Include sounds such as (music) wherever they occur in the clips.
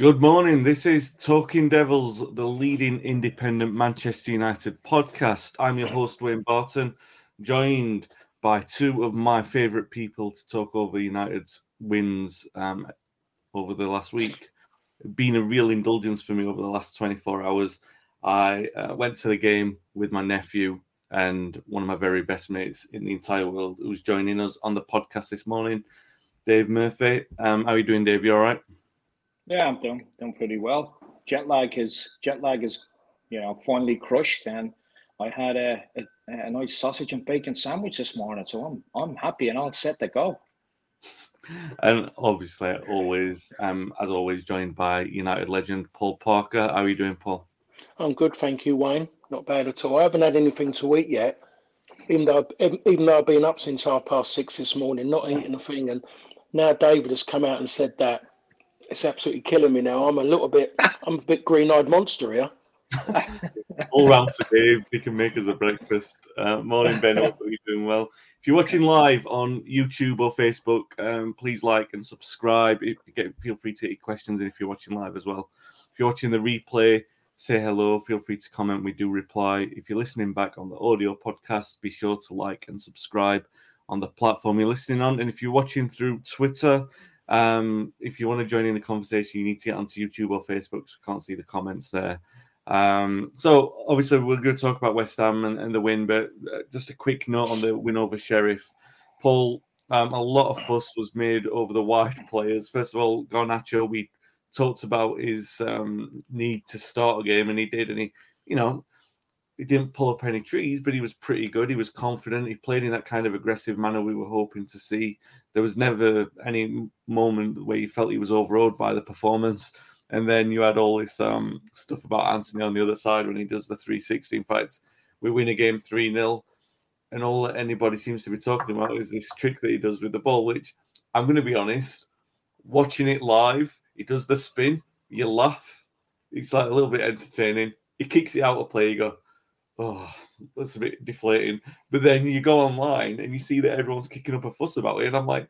Good morning. This is Talking Devils, the leading independent Manchester United podcast. I'm your host, Wayne Barton, joined by two of my favourite people to talk over United's wins um, over the last week. It's Been a real indulgence for me over the last 24 hours. I uh, went to the game with my nephew and one of my very best mates in the entire world who's joining us on the podcast this morning, Dave Murphy. Um, how are you doing, Dave? You all right? Yeah, I'm doing doing pretty well. Jet lag is jet lag is, you know, finally crushed, and I had a, a, a nice sausage and bacon sandwich this morning, so I'm I'm happy and all set to go. (laughs) And obviously, always, um, as always, joined by United legend Paul Parker. How are you doing, Paul? I'm good, thank you, Wayne. Not bad at all. I haven't had anything to eat yet, even though even though I've been up since half past six this morning, not eating a thing. And now David has come out and said that it's absolutely killing me now. I'm a little bit, I'm a bit green-eyed monster here. (laughs) All round to Dave. He can make us a breakfast. Uh, morning, Ben. Hope you're doing well. If you're watching live on YouTube or Facebook, um, please like and subscribe. If get, feel free to take questions in if you're watching live as well. If you're watching the replay, say hello. Feel free to comment. We do reply. If you're listening back on the audio podcast, be sure to like and subscribe on the platform you're listening on. And if you're watching through Twitter, um, if you want to join in the conversation, you need to get onto YouTube or Facebook. So you can't see the comments there. Um, so obviously we're going to talk about West Ham and, and the win, but uh, just a quick note on the win over Sheriff. Paul, um, a lot of fuss was made over the wide (laughs) players. First of all, Garnacho, we talked about his um, need to start a game, and he did, and he, you know, he didn't pull up any trees, but he was pretty good. He was confident. He played in that kind of aggressive manner we were hoping to see. There was never any moment where you felt he was overawed by the performance. And then you had all this um, stuff about Antony on the other side when he does the 360. In fact, we win a game 3 0. And all that anybody seems to be talking about is this trick that he does with the ball, which I'm going to be honest, watching it live, he does the spin, you laugh. It's like a little bit entertaining. He kicks it out of play, you go, oh, that's a bit deflating. But then you go online and you see that everyone's kicking up a fuss about it, and I'm like,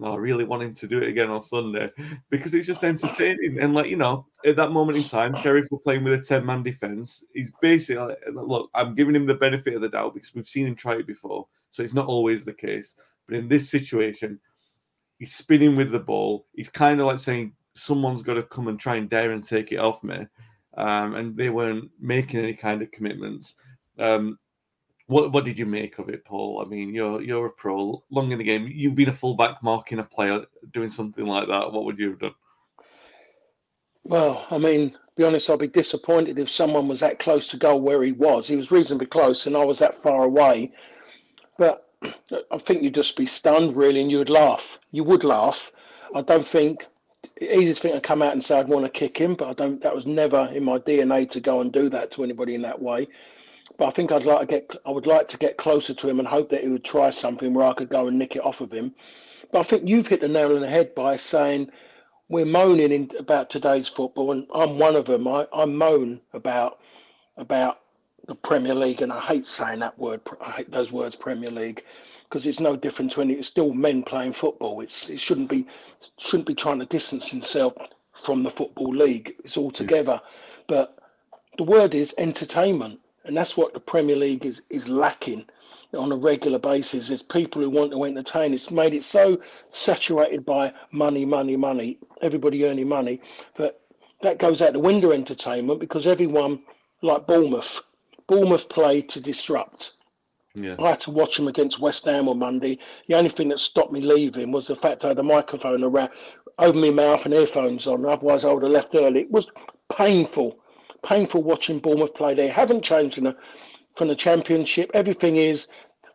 oh, I really want him to do it again on Sunday because it's just entertaining. And like you know, at that moment in time, Sheriff were playing with a ten man defense. He's basically look, I'm giving him the benefit of the doubt because we've seen him try it before, so it's not always the case. But in this situation, he's spinning with the ball. He's kind of like saying, someone's got to come and try and dare and take it off me. Um, and they weren't making any kind of commitments. Um, what what did you make of it, Paul? I mean, you're you're a pro, long in the game. You've been a fullback marking a player, doing something like that. What would you have done? Well, I mean, be honest, I'd be disappointed if someone was that close to goal where he was. He was reasonably close, and I was that far away. But (clears throat) I think you'd just be stunned, really, and you would laugh. You would laugh. I don't think easiest thing to come out and say I'd want to kick him, but I don't. That was never in my DNA to go and do that to anybody in that way. But I think I'd like to get. I would like to get closer to him and hope that he would try something where I could go and nick it off of him. But I think you've hit the nail on the head by saying we're moaning in, about today's football, and I'm one of them. I, I moan about about the Premier League, and I hate saying that word. I hate those words, Premier League, because it's no different to any. It's still men playing football. It's it shouldn't be shouldn't be trying to distance himself from the football league. It's all together, but the word is entertainment, and that's what the Premier League is is lacking on a regular basis. There's people who want to entertain. It's made it so saturated by money, money, money. Everybody earning money, but that goes out the window. Entertainment because everyone like Bournemouth. Bournemouth play to disrupt. Yeah. I had to watch them against West Ham on Monday. The only thing that stopped me leaving was the fact I had a microphone around over my mouth and earphones on. Otherwise, I would have left early. It was painful, painful watching Bournemouth play. They haven't changed from the Championship. Everything is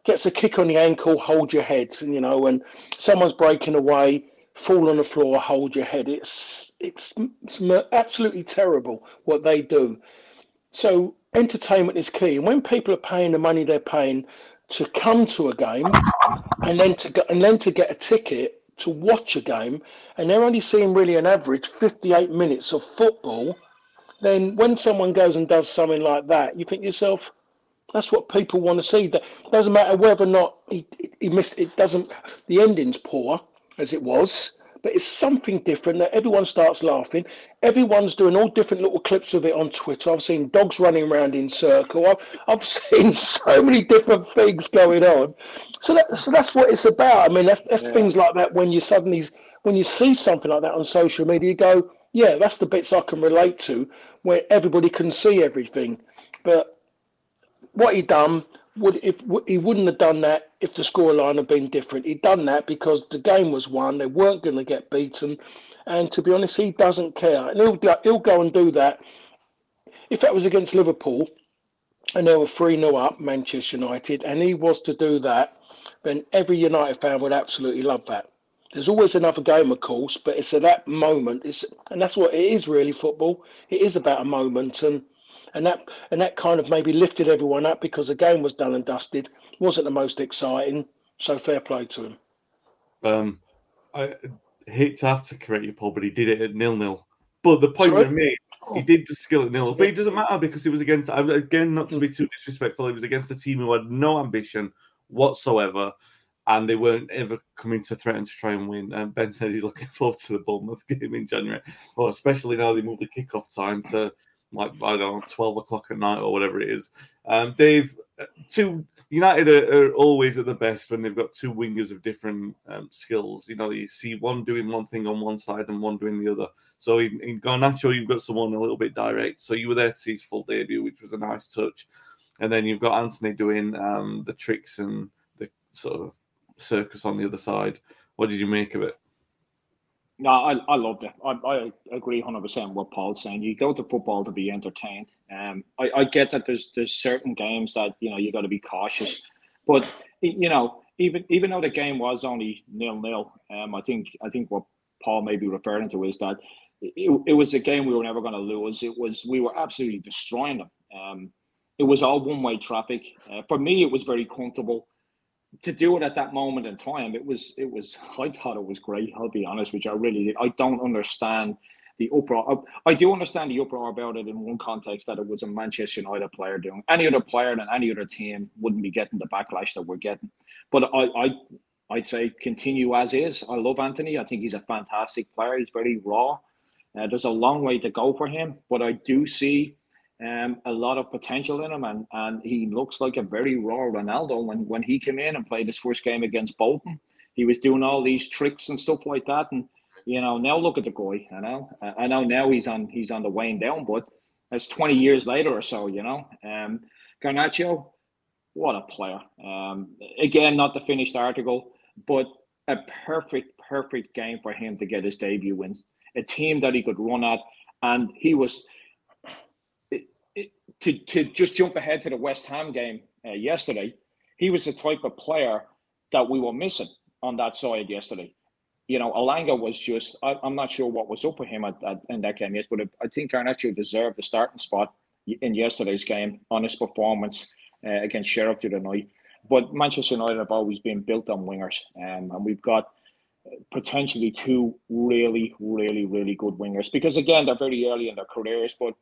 gets a kick on the ankle, hold your head. And, you know, when someone's breaking away, fall on the floor, hold your head. It's it's, it's absolutely terrible what they do. So entertainment is key. And when people are paying the money they're paying to come to a game and then to go, and then to get a ticket to watch a game, and they're only seeing really an average 58 minutes of football, then when someone goes and does something like that, you think yourself, that's what people want to see. That doesn't matter whether or not he, he missed. It doesn't. The ending's poor as it was but it's something different that everyone starts laughing. Everyone's doing all different little clips of it on Twitter. I've seen dogs running around in circle. I've, I've (laughs) seen so many different things going on. So, that, so that's what it's about. I mean, that's, that's yeah. things like that when you suddenly, when you see something like that on social media, you go, yeah, that's the bits I can relate to where everybody can see everything. But what he done would if he wouldn't have done that if the scoreline had been different. He'd done that because the game was won. They weren't going to get beaten, and to be honest, he doesn't care. And he'll he'll go and do that. If that was against Liverpool, and they were three 0 up, Manchester United, and he was to do that, then every United fan would absolutely love that. There's always another game, of course, but it's at that moment. It's and that's what it is really. Football. It is about a moment, and and that and that kind of maybe lifted everyone up because the game was done and dusted. wasn't the most exciting. So fair play to him. Um, I hate to have to correct you, Paul, but he did it at nil nil. But the point made, oh. he did the skill at nil, yeah. but it doesn't matter because it was against again, not to be too disrespectful, it was against a team who had no ambition whatsoever, and they weren't ever coming to threaten to try and win. And Ben said he's looking (laughs) forward to the Bournemouth (laughs) game in January, well, especially now they moved the kickoff time to like I don't know, twelve o'clock at night or whatever it is. Um, Dave, uh, two United are, are, always at the best when they've got two wingers of different um, skills. You know, you see one doing one thing on one side and one doing the other. So in, in Garnacho, you've got someone a little bit direct. So you were there to see his full debut, which was a nice touch. And then you've got Antony doing um, the tricks and the sort of circus on the other side. What did you make of it? No, I, I loved it. I, I agree 100% what Paul's saying. You go to football to be entertained. Um, I, I get that there's there's certain games that you know you got to be cautious, but you know even even though the game was only nil nil, um, I think I think what Paul may be referring to is that it, it was a game we were never going to lose. It was we were absolutely destroying them. Um, it was all one way traffic. Uh, for me, it was very comfortable to do it at that moment in time, it was it was I thought it was great. I'll be honest which I really did. I don't understand the uproar. I do understand the uproar about it in one context that it was a Manchester United player doing. Any other player than any other team wouldn't be getting the backlash that we're getting. But I I I'd say continue as is. I love Antony. I think he's a fantastic player. He's very raw. Uh, there's a long way to go for him, but I do see um, a lot of potential in him, and, and he looks like a very raw Ronaldo. When when he came in and played his first game against Bolton, he was doing all these tricks and stuff like that. And you know, now look at the guy. I know, I know now he's on he's on the weighing down, but that's twenty years later or so. You know, um, Garnacho, what a player. Um, again, not the finished article, but a perfect perfect game for him to get his debut wins. A team that he could run at, and he was to to just jump ahead to the West Ham game uh, yesterday, he was the type of player that we were missing on that side yesterday. You know, Elanga was just, I, am not sure what was up with him at, at, in that game, yes, but I think Garnacho deserved the starting spot in yesterday's game on his performance uh, against Sheriff the night. But Manchester United have always been built on wingers, um, and we've got potentially two really, really, really good wingers because, again, they're very early in their careers, but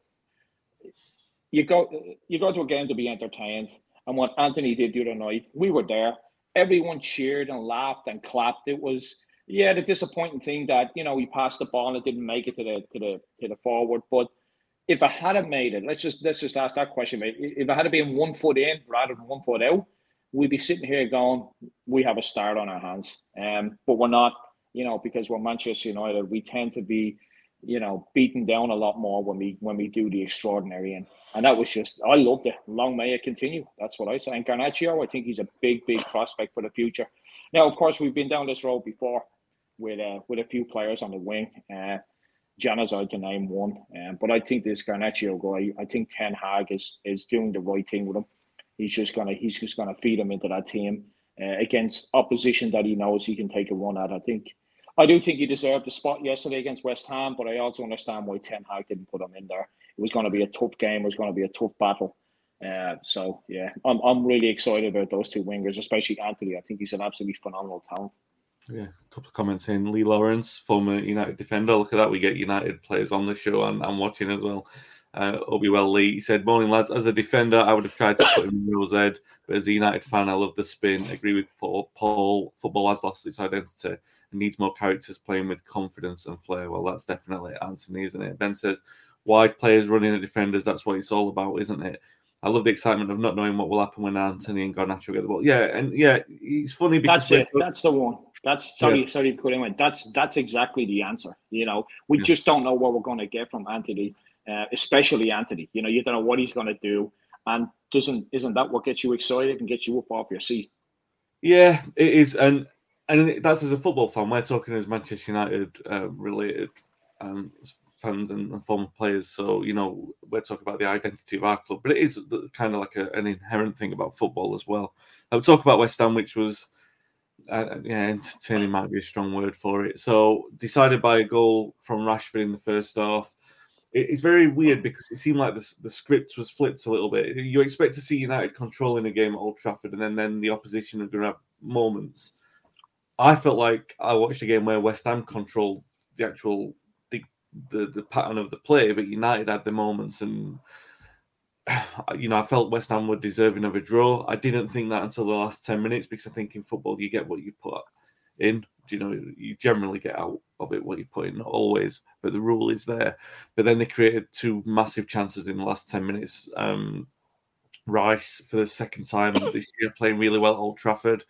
you go you go to a game to be entertained. And what Antony did the other night, we were there. Everyone cheered and laughed and clapped. It was Yeah, the disappointing thing that you know he passed the ball and it didn't make it to the to the to the forward. But if I hadn't made it, let's just let's just ask that question, mate. If I had been one foot in rather than one foot out, we'd be sitting here going, we have a start on our hands. Um, but we're not, you know, because we're Manchester United, we tend to be, you know, beaten down a lot more when we when we do the extraordinary. And and that was just I loved it. Long may it continue. That's what I say. And Garnacho, I think he's a big, big prospect for the future. Now, of course, we've been down this road before with uh, with a few players on the wing. Uh, Januzaj to name one, um, but I think this Garnacho guy, I think Ten Hag is is doing the right thing with him. He's just gonna he's just gonna feed him into that team uh, against opposition that he knows he can take a run at. I think I do think he deserved the spot yesterday against West Ham, but I also understand why Ten Hag didn't put him in there. It was going to be a tough game. It was going to be a tough battle. Uh, so yeah, I'm I'm really excited about those two wingers, especially Antony. I think he's an absolutely phenomenal talent. Yeah, a couple of comments in. Lee Lawrence, former United defender. Look at that. We get United players on the show and, and watching as well. Uh, Obi Well Lee he said, Morning, lads. As a defender, I would have tried to put him in Rose Ed, but as a United fan, I love the spin. Agree with Paul. Paul football has lost its identity needs more characters playing with confidence and flair. Well, that's definitely Antony, isn't it? Ben says, Wide players running at defenders, that's what it's all about, isn't it? I love the excitement of not knowing what will happen when Antony and Garnacho get the ball. Yeah, and yeah, it's funny because that's it. That's the one. That's sorry, yeah. sorry to cut in. That's that's exactly the answer. You know, we yeah. just don't know what we're going to get from Antony, uh, especially Antony. You know, you don't know what he's going to do, and doesn't isn't that what gets you excited and gets you up off your seat? Yeah, it is, and and that's as a football fan. We're talking as Manchester United uh, related um, fans and, and, former players. So you know, we're talking about the identity of our club, but it is kind of like a, an inherent thing about football as well. I would talk about West Ham, which was. Uh, yeah, entertaining might be a strong word for it. So, decided by a goal from Rashford in the first half it's very weird because it seemed like the, the script was flipped a little bit. You expect to see United controlling a game at Old Trafford, and then, then the opposition are going to have moments. I felt like I watched a game where West Ham controlled the actual the, the, the pattern of the play, but United had the moments, and (sighs) you know I felt West Ham were deserving of a draw. I didn't think that until the last ten minutes because I think in football you get what you put in you know you generally get out of it what you put in, not always, but the rule is there. But then they created two massive chances in the last ten minutes. Um, Rice for the second time this year playing really well at Old Trafford.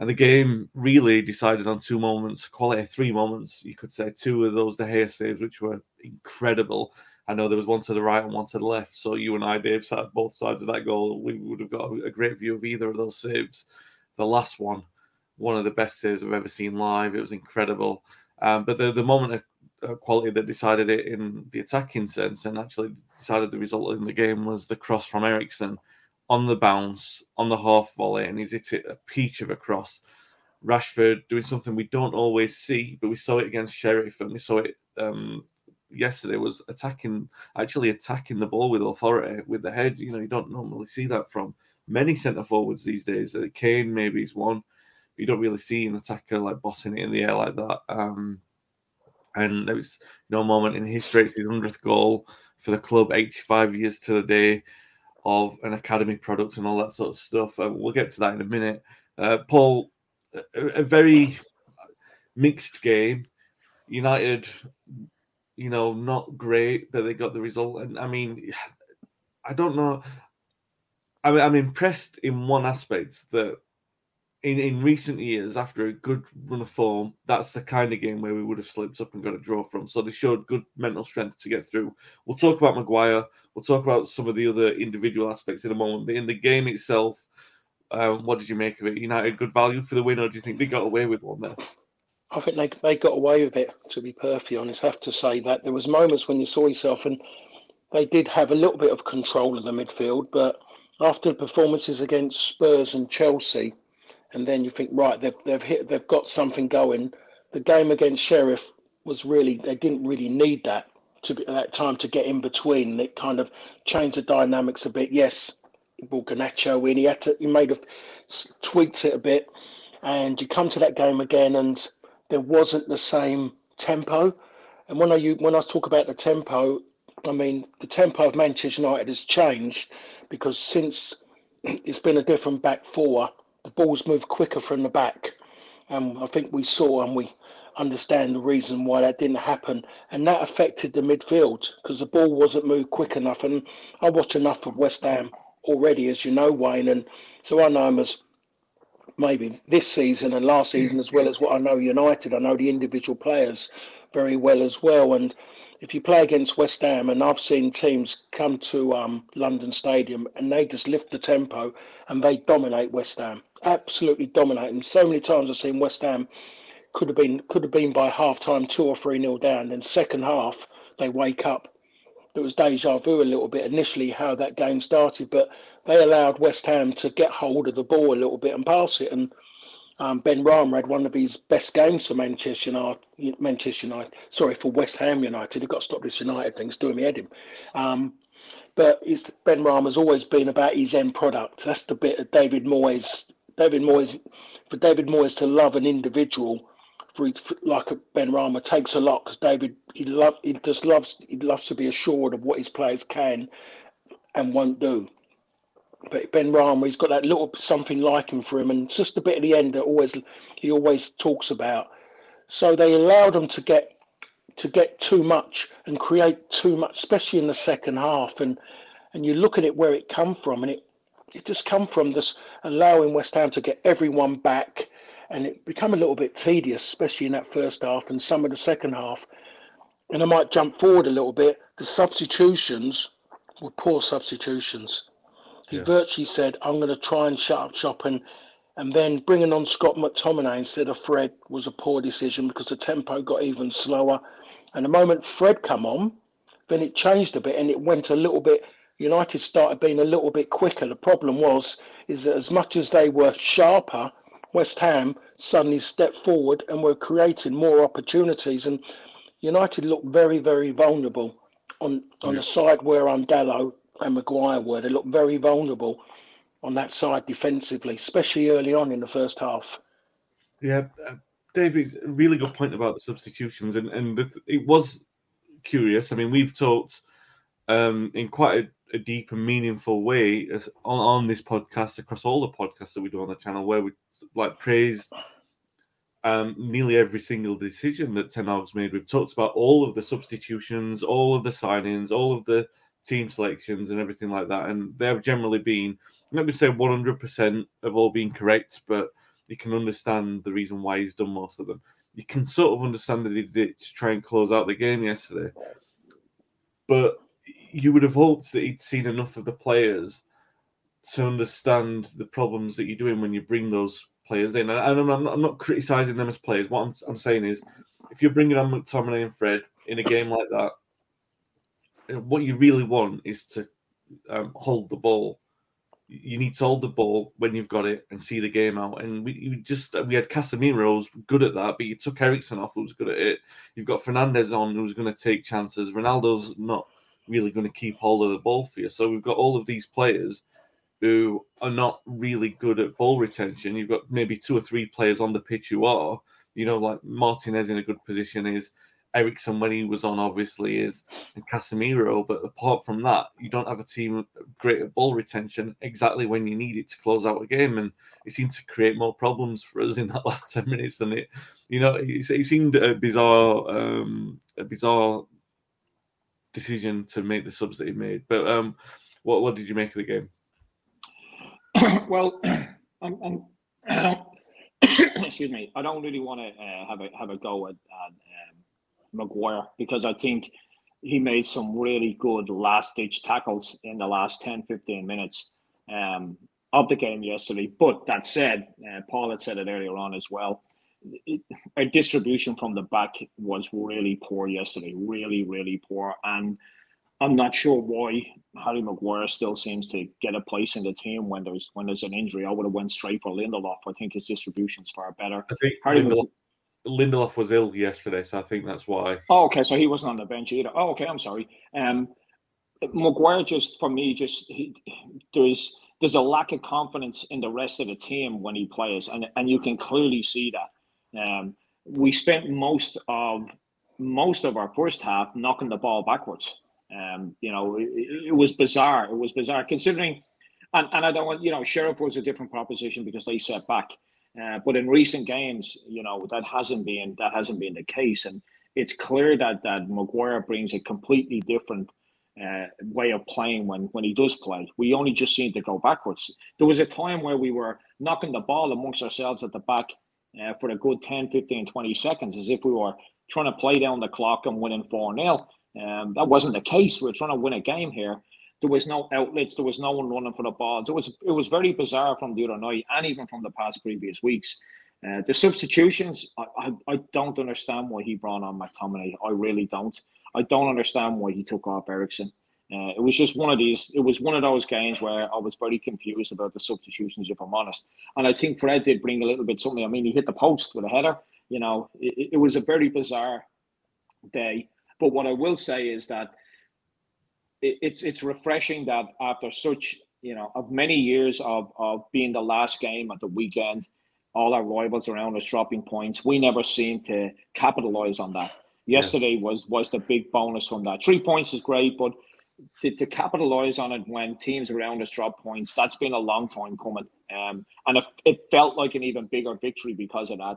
And the game really decided on two moments, quality three moments, you could say. Two of those De Gea saves, which were incredible. I know there was one to the right and one to the left. So you and I, Dave, sat at both sides of that goal. We would have got a great view of either of those saves. The last one, one of the best saves I've ever seen live. It was incredible. Um, but the, the moment of quality that decided it in the attacking sense and actually decided the result in the game was the cross from Eriksen on the bounce, on the half volley, and he's hit it a peach of a cross. Rashford doing something we don't always see, but we saw it against Sheriff and we saw it um, yesterday was attacking, actually attacking the ball with authority with the head. You know, you don't normally see that from many centre forwards these days. Uh, Kane maybe is one you don't really see an attacker like bossing it in the air like that. Um, and there was no moment in history. It's his hundredth goal for the club, 85 years to the day of an academy product and all that sort of stuff. Uh, we'll get to that in a minute. Uh, Paul, a, a, very mixed game. United, you know, not great, but they got the result. And I mean, I don't know. I mean, I'm impressed in one aspect that in, in recent years, after a good run of form, that's the kind of game where we would have slipped up and got a draw from. So they showed good mental strength to get through. We'll talk about Maguire. We'll talk about some of the other individual aspects in a moment. But in the game itself, um, what did you make of it? United good value for the win, or do you think they got away with one there? I think they they got away with it. To be perfectly honest, I have to say that there was moments when you saw yourself, and they did have a little bit of control of the midfield. But after the performances against Spurs and Chelsea, and then you think, right, they've they've hit, they've got something going. The game against Sheriff was really they didn't really need that to be, that time to get in between. It kind of changed the dynamics a bit. Yes, Garnacho in, he had to he made a tweaked it a bit, and you come to that game again, and there wasn't the same tempo. And when I you when I talk about the tempo, I mean the tempo of Manchester United has changed because since (clears throat) it's been a different back four the balls move quicker from the back. And I think we saw, and we understand the reason why that didn't happen, and that affected the midfield because the ball wasn't moved quick enough. And I watch enough of West Ham already, as you know, Wayne, and so I know them as maybe this season and last season as well as what I know United. I know the individual players very well as well, and if you play against West Ham, and I've seen teams come to um, London Stadium and they just lift the tempo and they dominate West Ham, absolutely dominating. So many times I've seen West Ham could have been could have been by half time two or three nil down. Then second half they wake up. It was deja vu a little bit initially how that game started, but they allowed West Ham to get hold of the ball a little bit and pass it. And um, Benrahma had one of his best games for Manchester United. Manchester United, sorry for West Ham United. He got to stop this United thing. It's doing me head. Um, but Benrahma's always been about his end product. That's the bit of David Moyes. David Moyes, for David Moyes to love an individual for, for like Benrahma takes a lot because David he love he just loves he loves to be assured of what his players can and won't do. But Benrahma, he's got that little something him for him, and just a bit at the end that always he always talks about. So they allowed them to get to get too much and create too much, especially in the second half. And and you look at it where it come from, and it it just come from this allowing West Ham to get everyone back, and it become a little bit tedious, especially in that first half and some of the second half. And I might jump forward a little bit. The substitutions were poor substitutions. He yeah. virtually said, I'm going to try and shut up shop. And, and then bringing on Scott McTominay instead of Fred was a poor decision because the tempo got even slower. And the moment Fred come on, then it changed a bit and it went a little bit. United started being a little bit quicker. The problem was is that as much as they were sharper, West Ham suddenly stepped forward and were creating more opportunities. And United looked very, very vulnerable on on yeah. the side where Andallo and Maguire were. They looked very vulnerable on that side defensively, especially early on in the first half. Yeah, uh, David, really good point about the substitutions, and and it was curious. I mean, we've talked um, in quite a, a, deep and meaningful way on, on this podcast across all the podcasts that we do on the channel, where we like praised um, nearly every single decision that Ten Hag's made. We've talked about all of the substitutions, all of the signings, all of the team selections and everything like that. And they have generally been, let me say 100% have all been correct, but you can understand the reason why he's done most of them. You can sort of understand that he did it to try and close out the game yesterday. But you would have hoped that he'd seen enough of the players to understand the problems that you're doing when you bring those players in. And I'm not, I'm not criticizing them as players. What I'm, I'm saying is, if you're bringing on McTominay and Fred in a game like that, what you really want is to um, hold the ball. You need to hold the ball when you've got it and see the game out. And we, just we had Casemiro's good at that, but you took Eriksen off, who's good at it. You've got Fernandes on, who's going to take chances. Ronaldo's not really going to keep hold of the ball for you. So we've got all of these players who are not really good at ball retention. You've got maybe two or three players on the pitch who are. You know, like Martinez in a good position is. Eriksen when he was on, obviously, is and Casemiro. But apart from that, you don't have a team great at ball retention exactly when you need it to close out a game. And it seemed to create more problems for us (laughs) in that last 10 minutes than it, you know, it, it seemed a bizarre, um, a bizarre decision to make the subs that he made. But um, what, what did you make of the game? (coughs) well, (coughs) I'm, I'm, I (coughs) excuse me. I don't really want to uh, have a have a go at, at um, Maguire because I think he made some really good last ditch tackles in the last 10, 15 minutes um, of the game yesterday. But that said, uh, Paul had said it earlier on as well. It, our distribution from the back was really poor yesterday, really, really poor. And I'm not sure why Harry Maguire still seems to get a place in the team when there's when there's an injury. I would have went straight for Lindelof. I think his distribution's far better. I think Harry Lindelof, Lindelof was ill yesterday, so I think that's why. Oh, okay. So he wasn't on the bench either. Oh, okay. I'm sorry. Um, Maguire just for me, just he, there's there's a lack of confidence in the rest of the team when he plays, and and you can clearly see that. Um, we spent most of most of our first half knocking the ball backwards. Um, you know, it, it was bizarre. It was bizarre considering, and, and I don't want you know, Sheriff was a different proposition because they set back Uh, but in recent games, you know that hasn't been that hasn't been the case, and it's clear that that Maguire brings a completely different uh, way of playing when when he does play. We only just seem to go backwards. There was a time where we were knocking the ball amongst ourselves at the back uh, for a good 10, 15, 20 seconds, as if we were trying to play down the clock and winning 4 0. Um, that wasn't the case. We we're trying to win a game here. There was no outlets. There was no one running for the balls. It was it was very bizarre from the other night and even from the past previous weeks. Uh, the substitutions, I, I, I, don't understand why he brought on McTominay. I really don't. I don't understand why he took off Eriksen. Uh, it was just one of these. It was one of those games where I was very confused about the substitutions, if I'm honest. And I think Fred did bring a little bit something. I mean, he hit the post with a header. You know, it, it was a very bizarre day. But what I will say is that it, it's it's refreshing that after such you know of many years of of being the last game at the weekend all our rivals around us dropping points. We never seem to capitalize on that. Yesterday yeah. was was the big bonus from that. Three points is great, but to, to capitalize on it when teams around us drop points, that's been a long time coming. Um, and it, it felt like an even bigger victory because of that.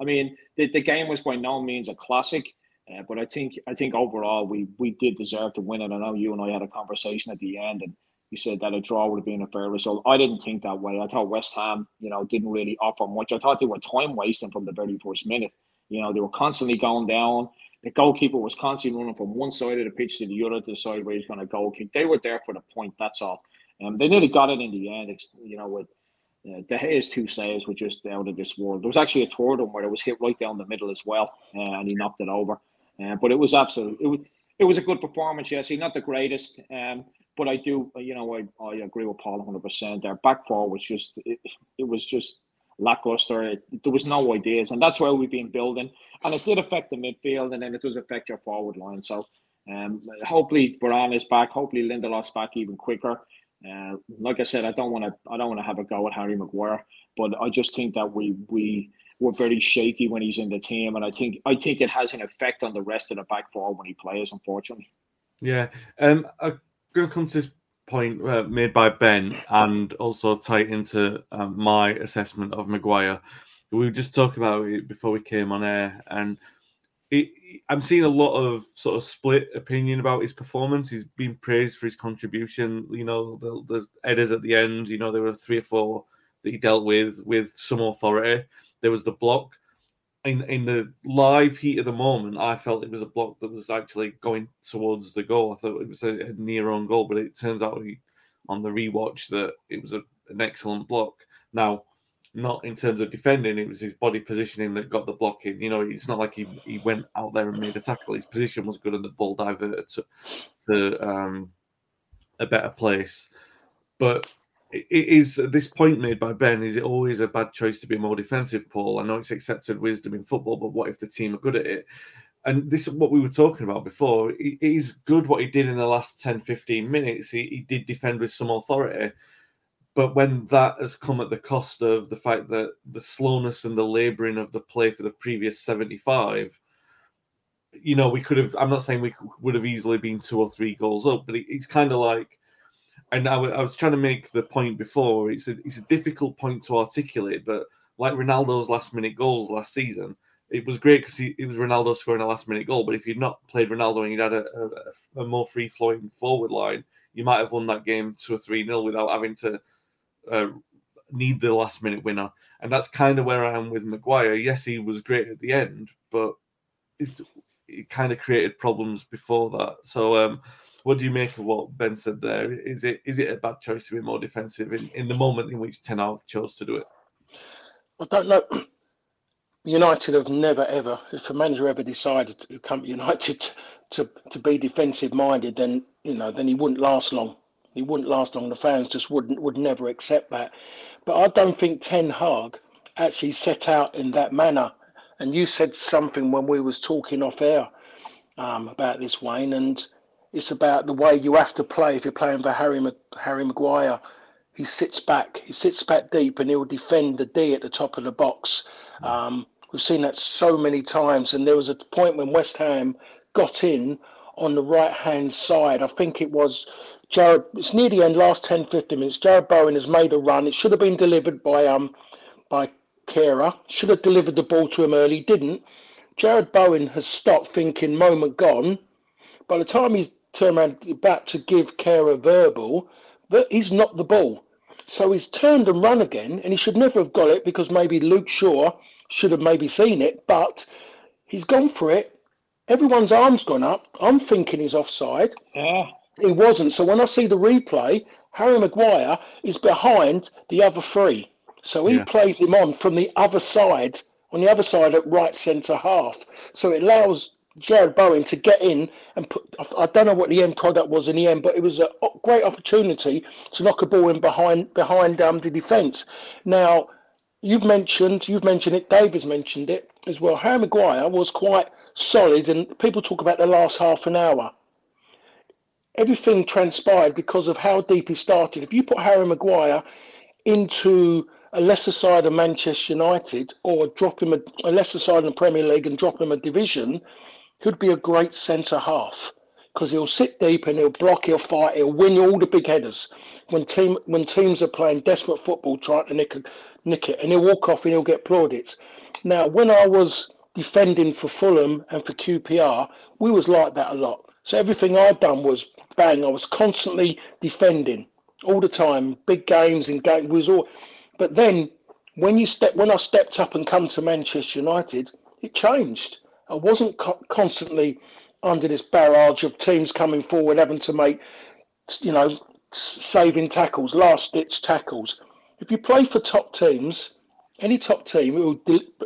I mean, the, the game was by no means a classic, uh, but I think I think overall we we did deserve to win it. I know you and I had a conversation at the end, and you said that a draw would have been a fair result. I didn't think that way. I thought West Ham, you know, didn't really offer much. I thought they were time wasting from the very first minute. You know, they were constantly going down. The goalkeeper was constantly running from one side of the pitch to the other to decide where he's going to goal kick. They were there for the point. That's all. Um, they nearly got it in the end. You know, with uh, De Gea's two saves were just out of this world. There was actually a third one where it was hit right down the middle as well, uh, and he knocked it over. Uh, but it was absolutely it was it was a good performance. Yes, not the greatest. Um, but I do, you know, I, I agree with Paul 100%. Their back four was just, it, it was just lackluster. It, there was no ideas. And that's where we've been building. And it did affect the midfield and then it does affect your forward line. So um, hopefully Varane is back. Hopefully Lindelof's back even quicker. Uh, like I said, I don't want to. I don't want to have a go at Harry Maguire, but I just think that we we were very shaky when he's in the team, and I think I think it has an effect on the rest of the back four when he plays. Unfortunately. Yeah, um, I'm going to come to this point uh, made by Ben and also tie into um, my assessment of Maguire. We were just talking about it before we came on air, and it, I'm seeing a lot of sort of split opinion about his performance. He's been praised for his contribution. You know, the, the headers at the end. You know, there were three or four that he dealt with with some authority. There was the block in in the live heat of the moment, I felt it was a block that was actually going towards the goal. I thought it was a, a near on goal, but it turns out he, on the rewatch that it was a, an excellent block. Now, not in terms of defending, it was his body positioning that got the block in. You know, it's not like he, he went out there and made a tackle. His position was good and the ball diverted to, to um, a better place. But is this point made by Ben. Is it always a bad choice to be more defensive, Paul? I know it's accepted wisdom in football, but what if the team are good at it? And this is what we were talking about before. It is good what he did in the last 10, 15 minutes. He, he did defend with some authority. But when that has come at the cost of the fact that the slowness and the labouring of the play for the previous 75, you know, we could have, I'm not saying we would have easily been two or three goals up, but it's kind of like, and I, I was trying to make the point before. It's a it's a difficult point to articulate, but like Ronaldo's last minute goals last season, it was great because it was Ronaldo scoring a last minute goal. But if you'd not played Ronaldo and you'd had a, a, a more free flowing forward line, you might have won that game two or three nil without having to uh, need the last minute winner. And that's kind of where I am with Maguire. Yes, he was great at the end, but it, it kind of created problems before that. So um, what do you make of what Ben said there? Is it is it a bad choice to be more defensive in, in the moment in which Ten Hag chose to do it? I don't know. United have never ever, if a manager ever decided to come to United (laughs) to, to be defensive minded, then you know, then he wouldn't last long. He wouldn't last long. The fans just wouldn't would never accept that. But I don't think Ten Hag actually set out in that manner. And you said something when we was talking off air um, about this, Wayne, and it's about the way you have to play if you're playing for Harry Harry Maguire. He sits back, he sits back deep, and he'll defend the D at the top of the box. Um, we've seen that so many times, and there was a point when West Ham got in on the right hand side. I think it was Jarrod. It's near the end, last 10, 15 minutes. Jarrod Bowen has made a run. It should have been delivered by um by Kehrer. Should have delivered the ball to him early, didn't. Jarrod Bowen has stopped thinking moment gone. By the time he's turned around about to give Kehrer verbal, but he's not the ball. So he's turned and run again, and he should never have got it because maybe Luke Shaw should have maybe seen it, but he's gone for it. Everyone's arms gone up. I'm thinking he's offside. Yeah. He wasn't. So when I see the replay, Harry Maguire is behind the other three. So he Yeah. plays him on from the other side, on the other side at right centre half. So it allows Jarrod Bowen to get in and put. I- don't know what the end product was in the end, but it was a great opportunity to knock a ball in behind behind um, the defence. Now, you've mentioned you've mentioned it. David's mentioned it as well. Harry Maguire was quite solid, and people talk about the last half an hour everything transpired because of how deep he started. If you put Harry Maguire into a lesser side of Manchester United or drop him a, a lesser side in the Premier League and drop him a division, he'd be a great centre half because he'll sit deep and he'll block, he'll fight, he'll win all the big headers. When team when teams are playing desperate football, trying to nick, nick it, and he'll walk off and he'll get plaudits. Now, when I was defending for Fulham and for QPR, we was like that a lot. So everything I'd done was bang. I was constantly defending all the time, big games and game was all. But then when you step when I stepped up and come to Manchester United, it changed. I wasn't co- constantly under this barrage of teams coming forward having to make, you know, saving tackles, last ditch tackles. If you play for top teams, any top team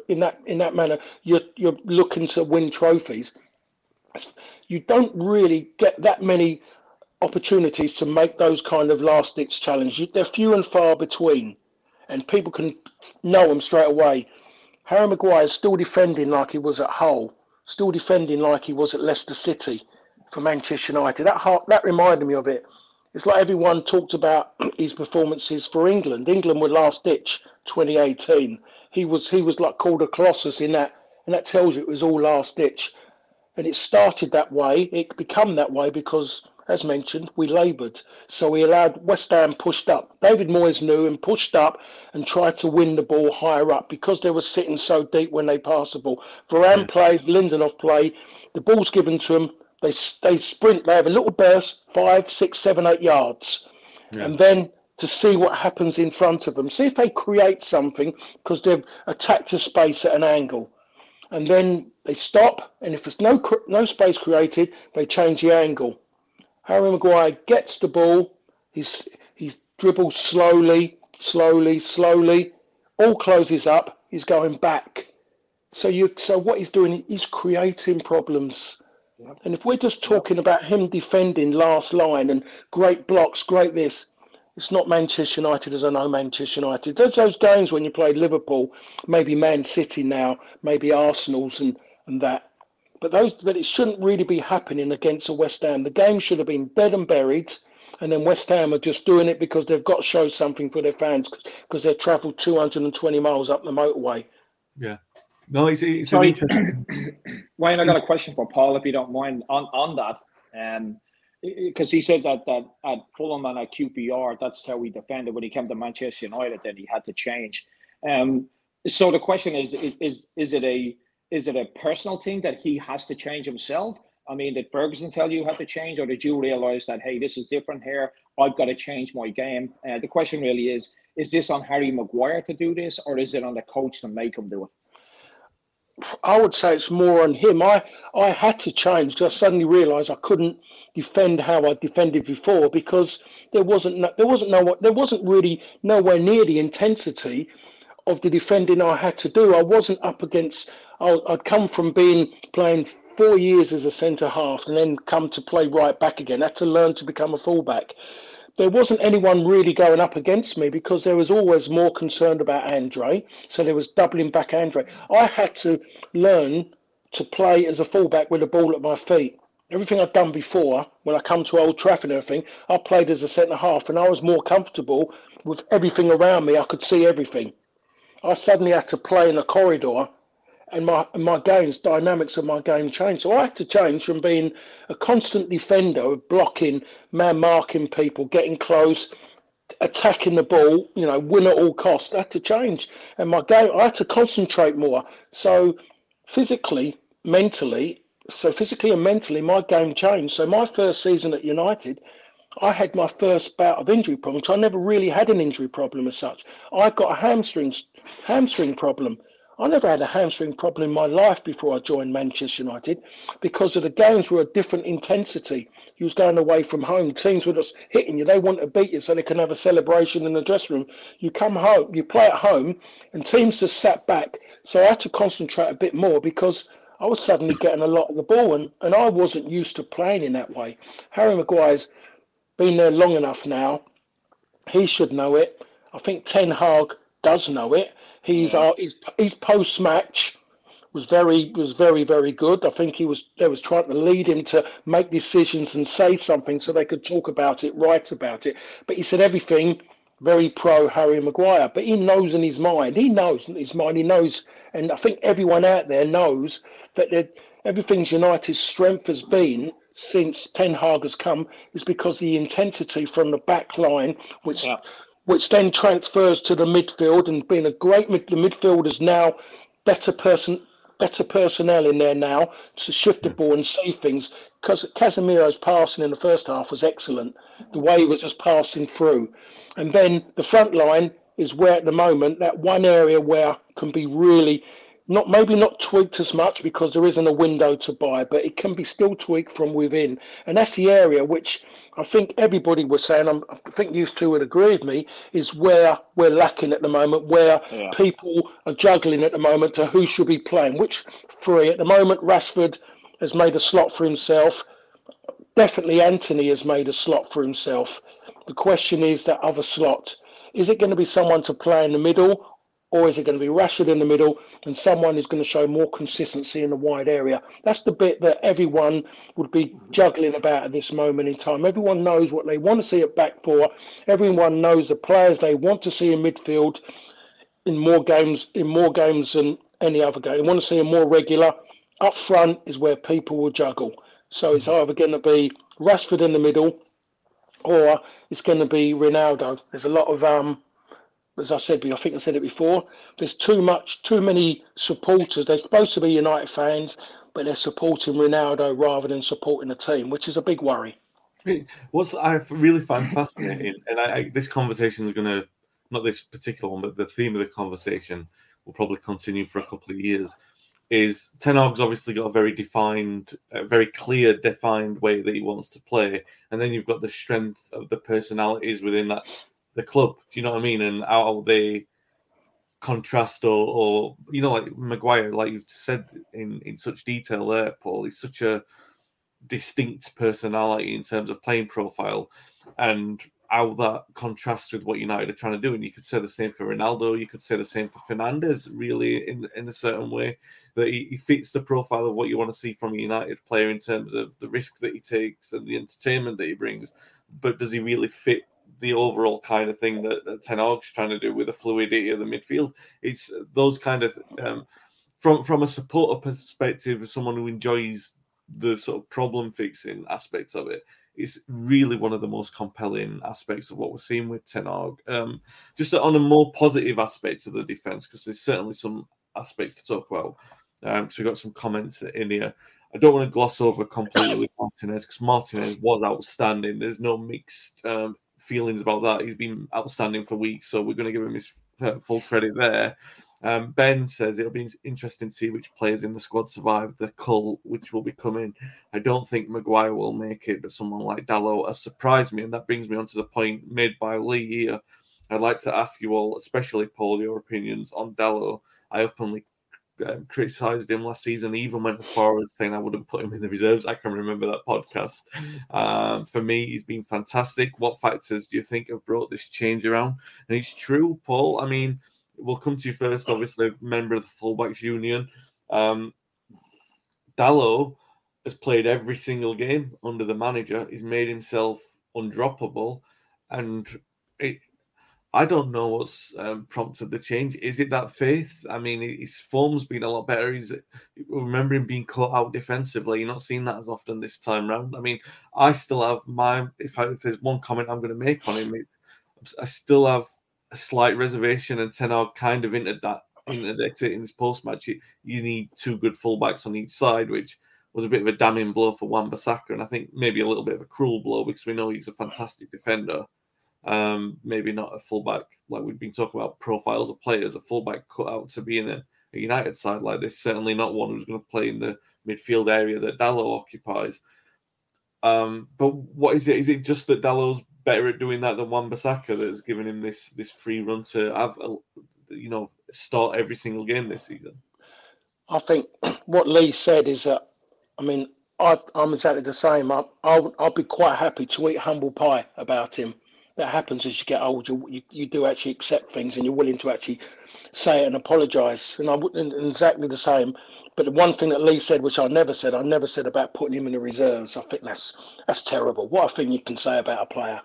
in that in that manner, you're you're looking to win trophies. You don't really get that many opportunities to make those kind of last ditch challenges. They're few and far between, and people can know them straight away. Harry Maguire is still defending like he was at Hull, still defending like he was at Leicester City for Manchester United. That heart, that reminded me of it. It's like everyone talked about (clears throat) his performances for England. England were last ditch 2018. He was he was like called a colossus in that, and that tells you it was all last ditch. And it started that way. It became that way because, as mentioned, we laboured. So we allowed West Ham pushed up. David Moyes knew and pushed up and tried to win the ball higher up because they were sitting so deep when they passed the ball. Varane hmm. plays, Lindelof play. The ball's given to them. They they sprint. They have a little burst, five, six, seven, eight yards, and then to see what happens in front of them. See if they create something because they've attacked a space at an angle and then they stop. And if there's no no space created, they change the angle. Harry Maguire gets the ball. He's he dribbles slowly, slowly, slowly. All closes up. He's going back. So you so what he's doing? He's creating problems. And if we're just talking about him defending last line and great blocks, great this, it's not Manchester United as I know Manchester United. There's those games when you played Liverpool, maybe Man City now, maybe Arsenal's and, and that. But those but it shouldn't really be happening against a West Ham. The game should have been dead and buried. And then West Ham are just doing it because they've got to show something for their fans because they've travelled 220 miles up the motorway. Yeah. No, it's, it's an Sorry. interesting. (coughs) Ryan, I got a question for Paul, if you don't mind, on on that. Um, because he said that that at Fulham and at QPR, that's how he defended. When he came to Manchester United, then he had to change. Um, so the question is, is is is it a is it a personal thing that he has to change himself? I mean, did Ferguson tell you how to change, or did you realize that hey, this is different here? I've got to change my game. Uh, the question really is: Is this on Harry Maguire to do this, or is it on the coach to make him do it? I would say it's more on him. I, I had to change. because I suddenly realised I couldn't defend how I defended before because there wasn't no, there wasn't no there wasn't really nowhere near the intensity of the defending I had to do. I wasn't up against. I'd come from being playing four years as a centre half and then come to play right back again. I had to learn to become a fullback. There wasn't anyone really going up against me because there was always more concerned about Andre. So there was doubling back Andre. I had to learn to play as a fullback with a ball at my feet. Everything I'd done before, when I come to Old Trafford and everything, I played as a centre half and I was more comfortable with everything around me. I could see everything. I suddenly had to play in a corridor and my and my games dynamics of my game changed. So I had to change from being a constant defender, blocking, man marking people, getting close, attacking the ball, you know, win at all costs. I had to change, and my game. I had to concentrate more. So physically, mentally, so physically and mentally, my game changed. So my first season at United, I had my first bout of injury problems. I never really had an injury problem as such. I got a hamstring hamstring problem. I never had a hamstring problem in my life before I joined Manchester United because of the games were a different intensity. You was going away from home. Teams were just hitting you. They want to beat you so they can have a celebration in the dressing room. You come home, you play at home, and teams just sat back. So I had to concentrate a bit more because I was suddenly getting a lot of the ball, and, and I wasn't used to playing in that way. Harry Maguire's been there long enough now. He should know it. I think Ten Hag does know it. He's uh, his, his post match was very was very very good. I think he was they was trying to lead him to make decisions and say something so they could talk about it, write about it. But he said everything very pro Harry Maguire. But he knows in his mind, he knows in his mind, he knows, and I think everyone out there knows that everything's United's strength has been since Ten Hag has come is because the intensity from the back line, which yeah. Which then transfers to the midfield and being a great mid, the midfield is now better person better personnel in there now to shift the ball and see things. Because Casemiro's passing in the first half was excellent. The way he was just passing through, and then the front line is where at the moment that one area where can be really not maybe not tweaked as much because there isn't a window to buy, but it can be still tweaked from within, and that's the area which I think everybody was saying. I'm, i think you two would agree with me is where we're lacking at the moment, where yeah. people are juggling at the moment to who should be playing, which three at the moment. Rashford has made a slot for himself. Definitely, Antony has made a slot for himself. The question is that other slot. Is it going to be someone to play in the middle, or is it going to be Rashford in the middle and someone who's going to show more consistency in the wide area? That's the bit that everyone would be juggling about at this moment in time. Everyone knows what they want to see at back four. Everyone knows the players they want to see in midfield in more games in more games than any other game. They want to see a more regular. Up front is where people will juggle. So it's either going to be Rashford in the middle or it's going to be Ronaldo. There's a lot of um, as I said, I think I said it before. There's too much, too many supporters. They're supposed to be United fans, but they're supporting Ronaldo rather than supporting the team, which is a big worry. What I really find fascinating, and I, I, this conversation is going to, not this particular one, but the theme of the conversation will probably continue for a couple of years. Is Ten Hag's obviously got a very defined, a very clear, defined way that he wants to play, and then you've got the strength of the personalities within that the club. Do you know what I mean? And how they contrast or, or you know, like Maguire, like you've said in, in such detail there, Paul, he's such a distinct personality in terms of playing profile and how that contrasts with what United are trying to do. And you could say the same for Ronaldo, you could say the same for Fernandes, really, in, in a certain way, that he, he fits the profile of what you want to see from a United player in terms of the risk that he takes and the entertainment that he brings. But does he really fit the overall kind of thing that, that Ten Hag's trying to do with the fluidity of the midfield. It's those kind of um, from from a supporter perspective, as someone who enjoys the sort of problem fixing aspects of it. It's really one of the most compelling aspects of what we're seeing with Ten Hag. Um, just on a more positive aspect of the defense, because there's certainly some aspects to talk about. Um, so we got some comments in here. I don't want to gloss over completely Martinez because Martinez was outstanding. There's no mixed um, feelings about that. He's been outstanding for weeks, so we're going to give him his full credit there. Um, ben says it'll be interesting to see which players in the squad survive the cull, which will be coming. I don't think Maguire will make it, but someone like Dalot has surprised me, and that brings me on to the point made by Lee here. I'd like to ask you all, especially Paul, your opinions on Dalot. I openly um, criticised him last season, even went as far as saying I wouldn't put him in the reserves. I can remember that podcast. Um, for me, he's been fantastic. What factors do you think have brought this change around? And it's true, Paul. I mean, we'll come to you first, obviously, member of the Fullbacks Union. Um, Dalot has played every single game under the manager. He's made himself undroppable, and it, I don't know what's um, prompted the change. Is it that faith? I mean, his form's been a lot better. He's remember him being caught out defensively. You're not seeing that as often this time round. I mean, I still have my if, I, if there's one comment I'm going to make on him, I still have a slight reservation, and Ten Hag kind of entered that in in his post match. You, you need two good fullbacks on each side, which was a bit of a damning blow for Wan Bissaka, and I think maybe a little bit of a cruel blow because we know he's a fantastic defender. Um, maybe not a fullback like we've been talking about profiles of players, a fullback cut out to be in a, a United side like this. Certainly not one who's going to play in the midfield area that Dalot occupies. Um, but what is it? Is it just that Dalot's better at doing that than Wan Bissaka has given him this this free run to have a, you know start every single game this season? I think (clears throat) what Lee said is that I mean I, am exactly the same. I, I'll, I'll be quite happy to eat humble pie about him. That happens as you get older. You, you do actually accept things and you're willing to actually say it and apologise. And I wouldn't exactly the same. But the one thing that Lee said, which I never said, I never said about putting him in the reserves. I think that's that's terrible. What a thing you can say about a player.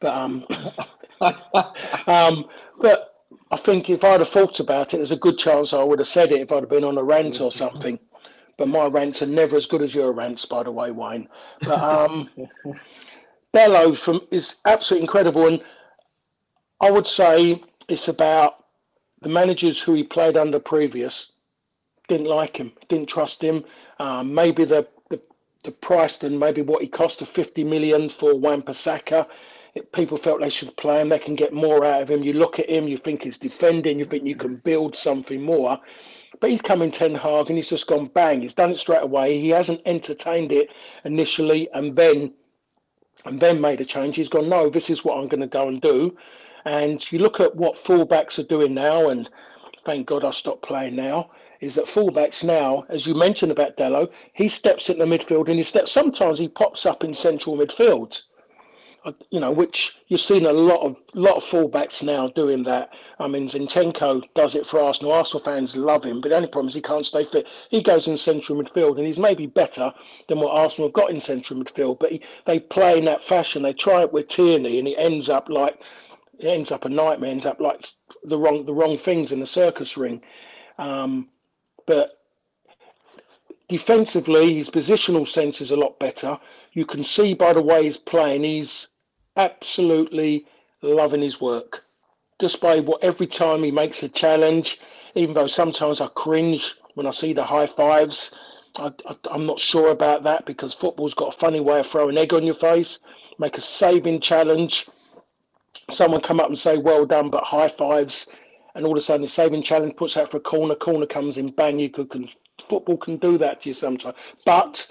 But um, (laughs) um, but I think if I'd have thought about it, there's a good chance I would have said it if I'd have been on a rant or something. But my rants are never as good as your rants, by the way, Wayne. But um, (laughs) Dalot from is absolutely incredible, and I would say it's about the managers who he played under previous didn't like him, didn't trust him. Um, maybe the, the the price and maybe what he cost of 50 million for Wan-Bissaka. People felt they should play him. They can get more out of him. You look at him, you think he's defending, you think you can build something more. But he's come in Ten Hag and he's just gone bang. He's done it straight away. He hasn't entertained it initially and then and then made a change. He's gone, no, this is what I'm going to go and do. And you look at what fullbacks are doing now, and thank God I stopped playing now is that fullbacks now, as you mentioned about Dalot, he steps in the midfield and he steps. Sometimes he pops up in central midfield, you know, which you've seen a lot of lot of fullbacks now doing that. I mean, Zinchenko does it for Arsenal. Arsenal fans love him, but the only problem is he can't stay fit. He goes in central midfield and he's maybe better than what Arsenal have got in central midfield, but he, they play in that fashion. They try it with Tierney and he ends up like it ends up a nightmare. Ends up like the wrong the wrong things in the circus ring. Um, but defensively, his positional sense is a lot better. You can see by the way he's playing, he's absolutely loving his work. Just by what every time he makes a challenge, even though sometimes I cringe when I see the high fives. I, am not sure about that because football's got a funny way of throwing egg on your face. Make a saving challenge, someone come up and say well done, but high fives and all of a sudden the saving challenge puts out for a corner, corner comes in, bang, you could can, football can do that to you sometimes. But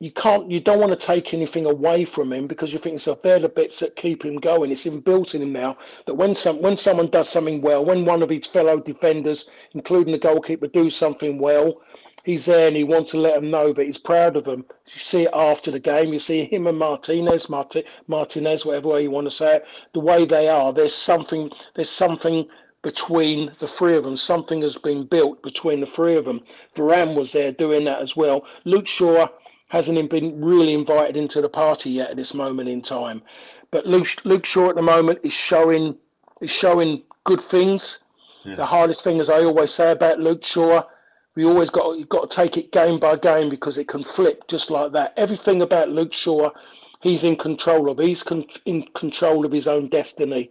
you can't you don't want to take anything away from him because you think so they're the bits that keep him going. It's inbuilt in him now that when some when someone does something well, when one of his fellow defenders, including the goalkeeper, do something well, he's there and he wants to let them know that he's proud of them. You see it after the game. You see him and Martinez, Marti, Martinez, whatever way you want to say it, the way they are. There's something. There's something between the three of them. Something has been built between the three of them. Varane was there doing that as well. Luke Shaw hasn't been really invited into the party yet at this moment in time. But Luke, Luke Shaw at the moment is showing is showing good things. Yeah. The hardest thing, as I always say about Luke Shaw, we always got you've got to take it game by game because it can flip just like that. Everything about Luke Shaw, he's in control of. He's con- in control of his own destiny.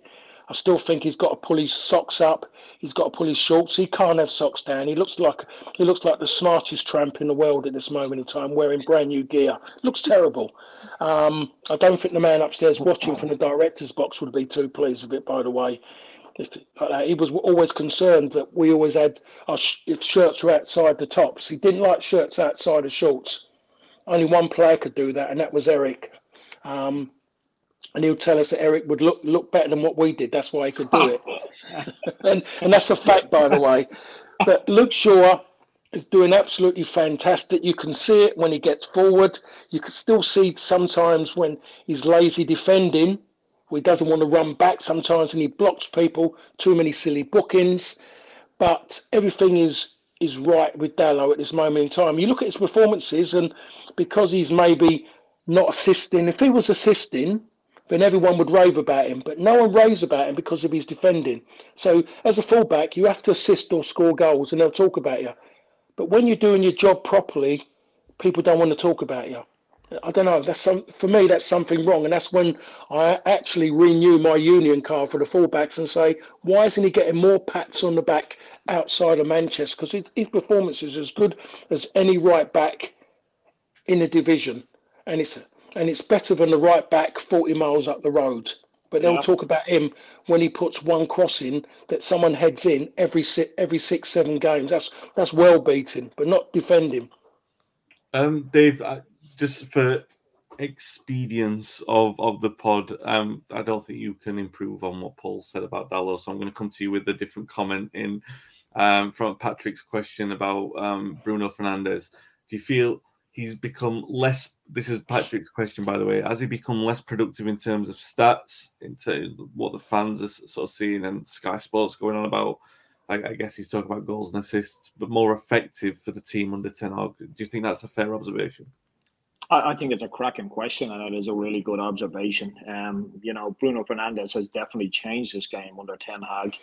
I still think he's got to pull his socks up. He's got to pull his shorts. He can't have socks down. He looks like he looks like the smartest tramp in the world at this moment in time, wearing brand new gear. Looks terrible. Um, I don't think the man upstairs watching from the director's box would be too pleased with it. By the way, if, uh, he was always concerned that we always had our sh- shirts were outside the tops. He didn't like shirts outside of shorts. Only one player could do that, and that was Eric. Um, and he'll tell us that Eric would look look better than what we did. That's why he could do (laughs) it, (laughs) and and that's a fact, by the way. But Luke Shaw is doing absolutely fantastic. You can see it when he gets forward. You can still see sometimes when he's lazy defending, he doesn't want to run back sometimes, and he blocks people. Too many silly bookings, but everything is is right with Dalot at this moment in time. You look at his performances, and because he's maybe not assisting, if he was assisting then everyone would rave about him. But no one raves about him because of his defending. So as a fullback, you have to assist or score goals, and they'll talk about you. But when you're doing your job properly, people don't want to talk about you. I don't know. That's some for me. That's something wrong, and that's when I actually renew my union card for the fullbacks and say, why isn't he getting more pats on the back outside of Manchester? Because his, his performance is as good as any right back in the division, and it's and it's better than the right back forty miles up the road. But they'll Yeah. talk about him when he puts one cross in that someone heads in every si- every six seven games. That's that's well beaten, but not defending. Um, Dave, I- just for expedience of of the pod, um, I don't think you can improve on what Paul said about Dalot. So I'm going to come to you with a different comment in um, from Patrick's question about um, Bruno Fernandes. Do you feel he's become less? This is Patrick's question, by the way. Has he become less productive in terms of stats, into what the fans are sort of seeing, and Sky Sports going on about? I, I guess he's talking about goals and assists, but more effective for the team under Ten Hag. Do you think that's a fair observation? I, I think it's a cracking question, and it is a really good observation. Um, you know, Bruno Fernandes has definitely changed this game under Ten Hag.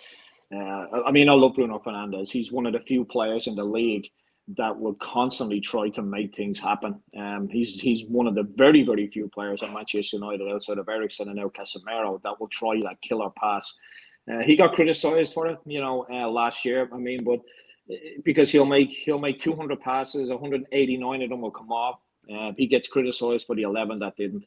Uh, I mean, I love Bruno Fernandes. He's one of the few players in the league that will constantly try to make things happen. Um, he's he's one of the very very few players at Manchester United outside of Eriksen and now Casemiro that will try that killer pass. Uh, he got criticised for it, you know, uh, last year. I mean, but uh, because he'll make he'll make 200 passes, 189 of them will come off. Uh, he gets criticised for the 11 that didn't.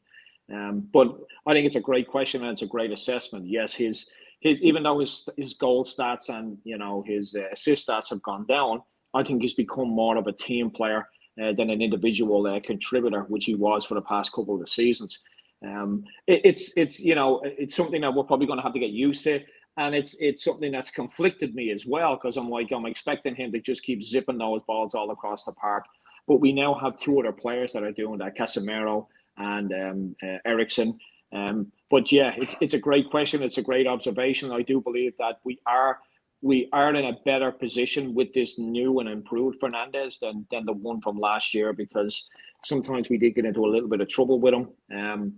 Um, but I think it's a great question and it's a great assessment. Yes, his his even though his his goal stats and you know his uh, assist stats have gone down, I think he's become more of a team player uh, than an individual uh, contributor, which he was for the past couple of seasons. Um, it, it's it's you know it's something that we're probably going to have to get used to, and it's it's something that's conflicted me as well because I'm like I'm expecting him to just keep zipping those balls all across the park, but we now have two other players that are doing that, Casemiro and um, uh, Eriksen. Um, but yeah, it's it's a great question. It's a great observation. I do believe that we are we are in a better position with this new and improved Fernandes than than the one from last year because sometimes we did get into a little bit of trouble with him. Um,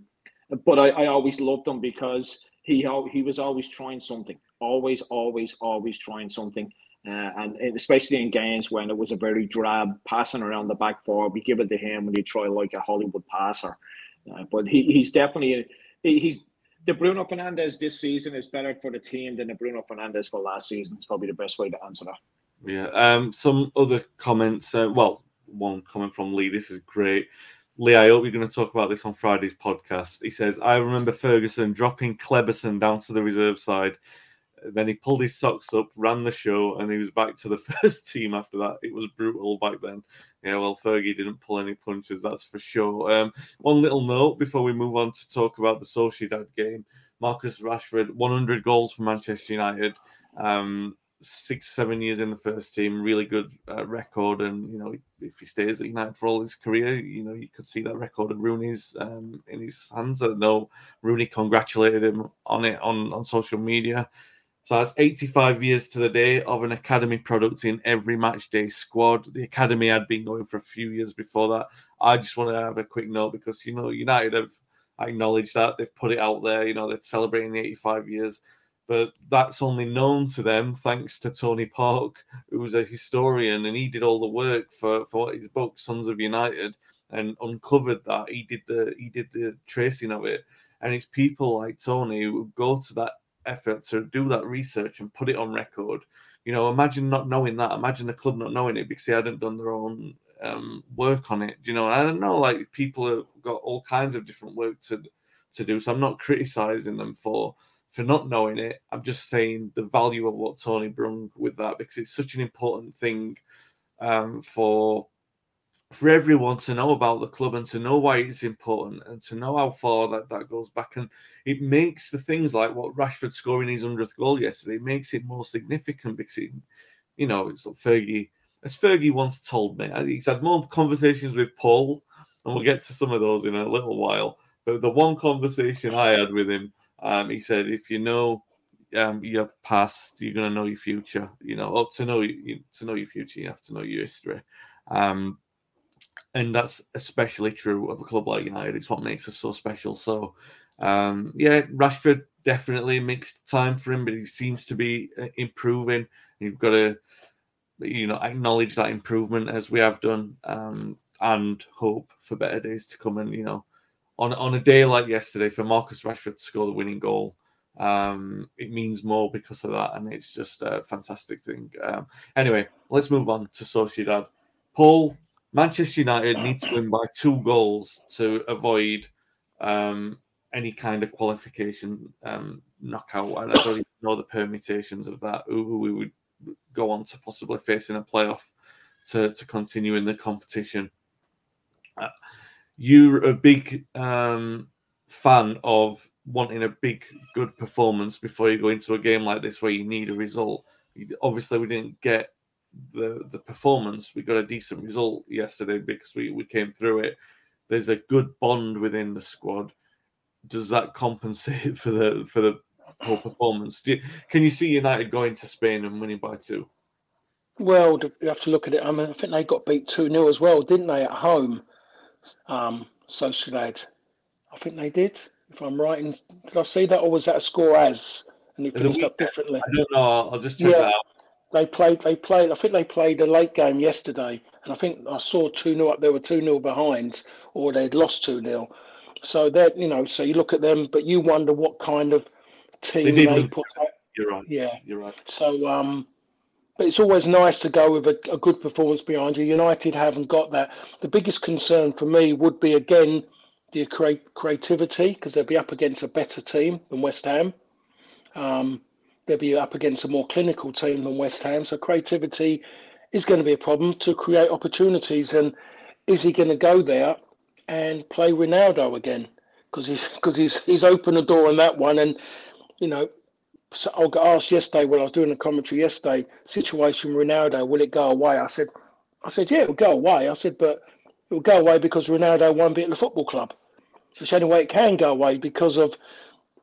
but I, I always loved him because he he was always trying something, always, always, always trying something. Uh, and especially in games when it was a very drab passing around the back four, we give it to him when you try like a Hollywood passer. Uh, but he, he's definitely he's the Bruno Fernandes this season is better for the team than the Bruno Fernandes for last season. It's probably the best way to answer that. Yeah. Um, some other comments. Uh, well, one comment from Lee. This is great. Lee, I hope you're going to talk about this on Friday's podcast. He says, I remember Ferguson dropping Kleberson down to the reserve side. Then he pulled his socks up, ran the show, and he was back to the (laughs) first team after that. It was brutal back then. Yeah, well, Fergie didn't pull any punches, that's for sure. Um, one little note before we move on to talk about the Sociedad game Marcus Rashford, 100 goals for Manchester United. Um, six, seven years in the first team, really good uh, record. And you know, if he stays at United for all his career, you know, you could see that record of Rooney's um, in his hands. I know Rooney congratulated him on it on on social media. So that's 85 years to the day of an academy product in every match day squad. The academy had been going for a few years before that. I just want to have a quick note because you know United have acknowledged that they've put it out there. You know they're celebrating the 85 years but that's only known to them thanks to Tony Park, who was a historian and he did all the work for, for his book Sons of United and uncovered that. He did the he did the tracing of it. And it's people like Tony who go to that effort to do that research and put it on record. You know, imagine not knowing that. Imagine the club not knowing it because they hadn't done their own um, work on it. You know? I don't know. Like people have got all kinds of different work to to do. So I'm not criticizing them for for not knowing it. I'm just saying the value of what Tony brung with that because it's such an important thing um, for for everyone to know about the club and to know why it's important and to know how far that, that goes back. And it makes the things like what Rashford scoring his 100th goal yesterday makes it more significant because it, you know, it's Fergie, as Fergie once told me, he's had more conversations with Paul, and we'll get to some of those in a little while. But the one conversation I had with him, um, he said, if you know um, your past, you're going to know your future. You know, or to know you, to know your future, you have to know your history. Um, and that's especially true of a club like United. It's what makes us so special. So, um, yeah, Rashford definitely makes time for him, but he seems to be uh, improving. You've got to, you know, acknowledge that improvement as we have done. Um, and hope for better days to come. And you know, on on a day like yesterday, for Marcus Rashford to score the winning goal, um, it means more because of that, and it's just a fantastic thing. Um, anyway, let's move on to Sociedad. Paul, Manchester United need to win by two goals to avoid um, any kind of qualification um, knockout. I don't even know the permutations of that. Who we would go on to possibly face in a playoff to to continue in the competition. Uh, you're a big um, fan of wanting a big, good performance before you go into a game like this where you need a result. Obviously, we didn't get the the performance. We got a decent result yesterday because we, we came through it. There's a good bond within the squad. Does that compensate (laughs) for the for the poor performance? You, can you see United going to Spain and winning by two? Well, you have to look at it. I mean, I think they got beat 2 0 as well, didn't they, at home? Um, Sociedad. I think they did, if I'm right. Did I see that, or was that a score as? And it finished up differently. I don't know. I'll just check yeah, that out. They played, they played, I think they played a late game yesterday. And I think I saw 2 0 up, they were 2 0 behind, or they'd lost 2 0. So that, you know, so you look at them, but you wonder what kind of team they, they put out. You're right. Yeah. You're right. So, um, but it's always nice to go with a, a, good performance behind you. United haven't got that. The biggest concern for me would be again the creativity because they'll be up against a better team than West Ham. Um, they'll be up against a more clinical team than West Ham. So creativity is going to be a problem to create opportunities. And is he going to go there and play Ronaldo again? Because he's because he's he's opened the door on that one. And you know, so I got asked yesterday when I was doing the commentary yesterday, situation Ronaldo, will it go away? I said, I said, yeah, it'll go away. I said, but it'll go away because Ronaldo won't be at the football club. It's the only way it can go away because of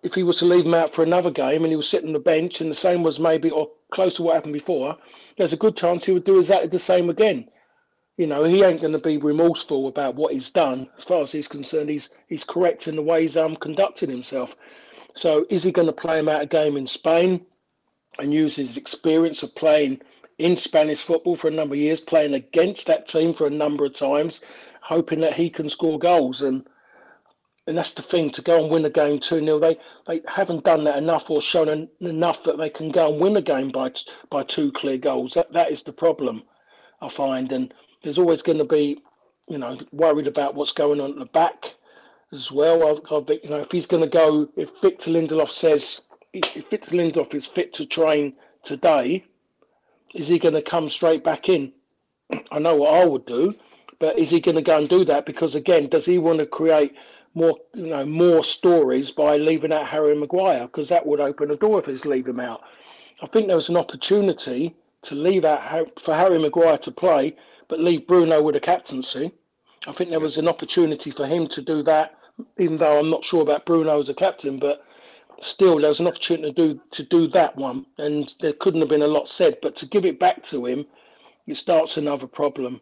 if he was to leave him out for another game and he was sitting on the bench and the same was maybe or close to what happened before, there's a good chance he would do exactly the same again. You know, he ain't going to be remorseful about what he's done. As far as he's concerned, he's he's correct in the way he's um, conducting himself. So is he going to play him out a game in Spain and use his experience of playing in Spanish football for a number of years, playing against that team for a number of times, hoping that he can score goals and and that's the thing to go and win a game 2 0. They they haven't done that enough or shown en- enough that they can go and win a game by by two clear goals. That that is the problem, I find. And there's always going to be, you know, worried about what's going on at the back as well. I, I you know, if he's going to go, if Victor Lindelof says if Victor Lindelof is fit to train today, is he going to come straight back in? (clears throat) I know what I would do, but is he going to go and do that? Because again, does he want to create more, you know, more stories by leaving out Harry Maguire? Because that would open a door if he's leave him out. I think there was an opportunity to leave out for Harry Maguire to play, but leave Bruno with a captaincy. I think there was an opportunity for him to do that even though I'm not sure about Bruno as a captain, but still there was an opportunity to do to do that one, and there couldn't have been a lot said. But to give it back to him, it starts another problem.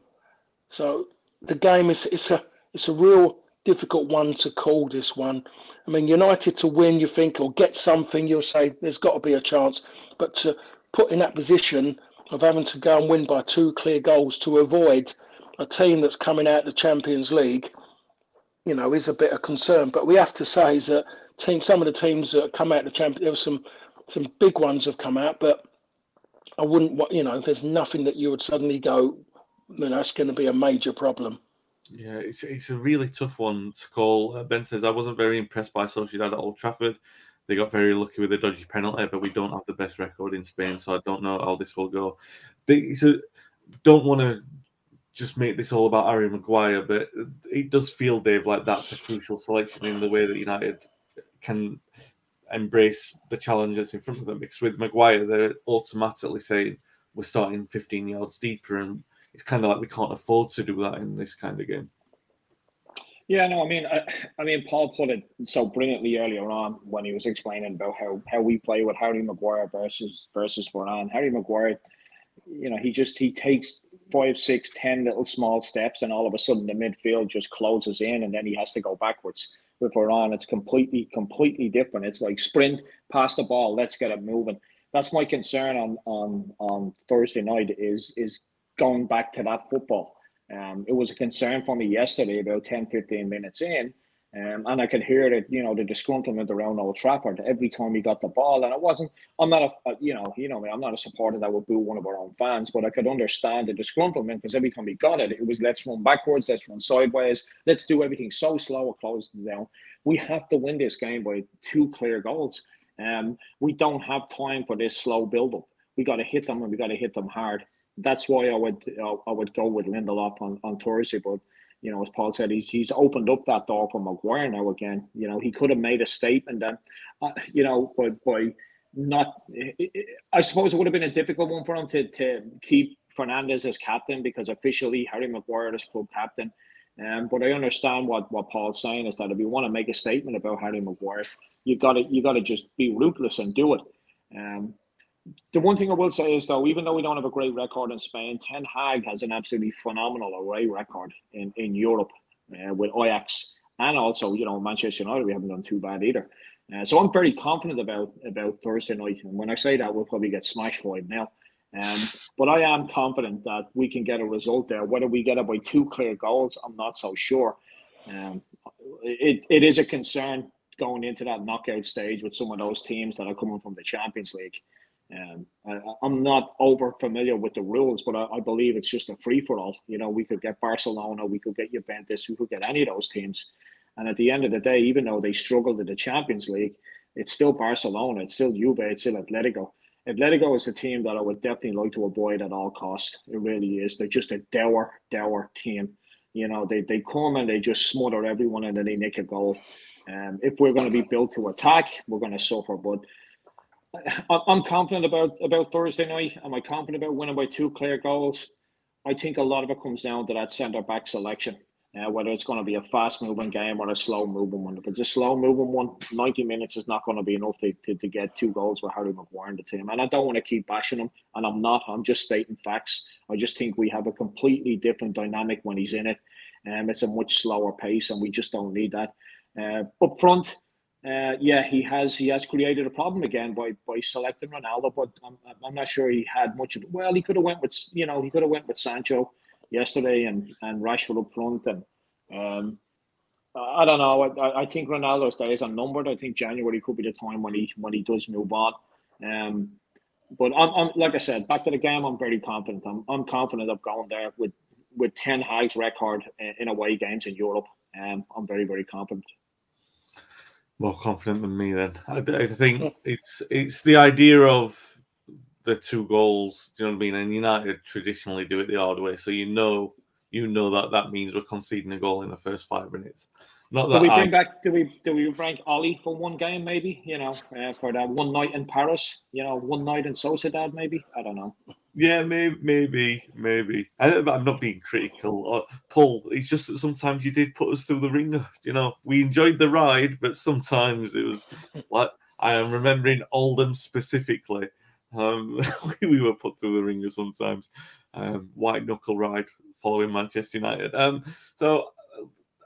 So the game is it's a it's a real difficult one to call this one. I mean, United to win, you think, or get something, you'll say there's got to be a chance. But to put in that position of having to go and win by two clear goals to avoid a team that's coming out of the Champions League you know, is a bit of concern. But we have to say that team, some of the teams that come out of the Champions, there were some some big ones have come out, but I wouldn't, you know, there's nothing that you would suddenly go, you know, going to be a major problem. Yeah, it's it's a really tough one to call. Uh, ben says I wasn't very impressed by Sociedad at Old Trafford. They got very lucky with a dodgy penalty, but we don't have the best record in Spain, so I don't know how this will go. They so don't want to just make this all about Harry Maguire, but it does feel, Dave, like that's a crucial selection in the way that United can embrace the challenge that's in front of them. Because with Maguire, they're automatically saying we're starting 15 yards deeper, and it's kind of like we can't afford to do that in this kind of game. Yeah, no, I mean, I, I mean, Paul put it so brilliantly earlier on when he was explaining about how, how we play with Harry Maguire versus versus Varane. Harry Maguire you know, he just he takes five, six, ten little small steps, and all of a sudden the midfield just closes in, and then he has to go backwards. With Varane, it's completely, completely different. It's like sprint, pass the ball, let's get it moving. That's my concern on on on Thursday night is is going back to that football. Um, it was a concern for me yesterday about 10, 15 minutes in. Um, and I could hear that, you know, the disgruntlement around Old Trafford every time he got the ball. And it wasn't, I'm not a, you know, you know, I'm not a supporter that would boo one of our own fans, but I could understand the disgruntlement because every time he got it, it was let's run backwards, let's run sideways, let's do everything so slow it closes down. We have to win this game by two clear goals. Um, we don't have time for this slow build up. We got to hit them and we got to hit them hard. That's why I would uh, I would go with Lindelof on, on Thursday, but you know, as Paul said, he's he's opened up that door for Maguire now again. You know, he could have made a statement and, uh, you know, but by not, I suppose it would have been a difficult one for him to to keep Fernandes as captain because officially Harry Maguire is club captain. Um, but I understand what, what Paul's saying is that if you want to make a statement about Harry Maguire, you got to you got to just be ruthless and do it. Um, the one thing I will say is though, even though we don't have a great record in Spain, Ten Hag has an absolutely phenomenal away record in in Europe uh, with Ajax and also you know Manchester United. We haven't done too bad either. Uh, so I'm very confident about about Thursday night. And when I say that, we'll probably get smashed five now. Um, but I am confident that we can get a result there. Whether we get it by two clear goals, I'm not so sure. Um, it, it is a concern going into that knockout stage with some of those teams that are coming from the Champions League. Um, I, am not over familiar with the rules, but I, I believe it's just a free for all. You know, we could get Barcelona, we could get Juventus, we could get any of those teams. And at the end of the day, even though they struggled in the Champions League, it's still Barcelona, it's still Juve, it's still Atletico. Atletico is a team that I would definitely like to avoid at all costs. It really is. They're just a dour, dour team. You know, they, they come and they just smother everyone and then they nick a goal. Um, if we're going to be built to attack, we're going to suffer. But I'm confident about about Thursday night. Am I confident about winning by two clear goals? I think a lot of it comes down to that centre back selection. Uh, whether it's going to be a fast moving game or a slow moving one. If it's a slow moving one, 90 minutes is not going to be enough to, to, to get two goals with Harry Maguire in the team. And I don't want to keep bashing him, and I'm not. I'm just stating facts. I just think we have a completely different dynamic when he's in it. Um, it's a much slower pace, and we just don't need that. Uh, up front, uh, yeah, he has he has created a problem again by by selecting Ronaldo, but I'm, I'm not sure he had much of. Well, he could have went with you know he could have went with Sancho yesterday and and Rashford up front, and um, I don't know. I, I think Ronaldo's days are numbered. I think January could be the time when he when he does move on. Um, but I'm, I'm like I said, back to the game. I'm very confident. I'm I'm confident of going there with with Ten Hag's record in away games in Europe. Um, I'm very very confident more confident than me. Then I, I, think it's it's the idea of the two goals. Do you know what I mean? And United traditionally do it the hard way, so you know you know that that means we're conceding a goal in the first five minutes. Not that do we bring I, back? Do we do we rank Ole for one game? Maybe you know uh, for that one night in Paris. You know, one night in Sociedad. Maybe I don't know. Yeah, maybe, maybe, maybe. I, am not being critical. Uh, Paul, it's just that sometimes you did put us through the ringer. You know, we enjoyed the ride, but sometimes it was (laughs) like I am remembering Oldham specifically. Um, (laughs) we were put through the ringer sometimes. Um, white knuckle ride following Manchester United. Um, so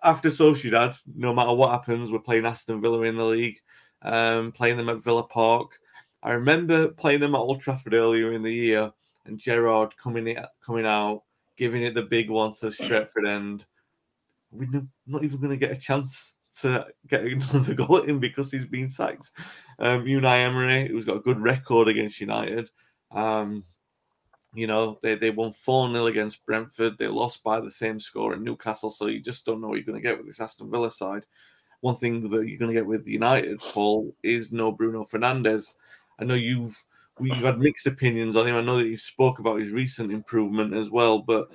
after Sociedad, no matter what happens, we're playing Aston Villa in the league, um, playing them at Villa Park. I remember playing them at Old Trafford earlier in the year and Gerrard coming in, coming out, giving it the big one to Stretford End. We're not even going to get a chance to get another (laughs) goal at him because he's been sacked. Um, Unai Emery, who's got a good record against United, um, you know, they, they won 4 0 against Brentford. They lost by the same score in Newcastle. So you just don't know what you're going to get with this Aston Villa side. One thing that you're going to get with United, Paul, is no Bruno Fernandes. I know you've we've had mixed opinions on him. I know that you spoke about his recent improvement as well, but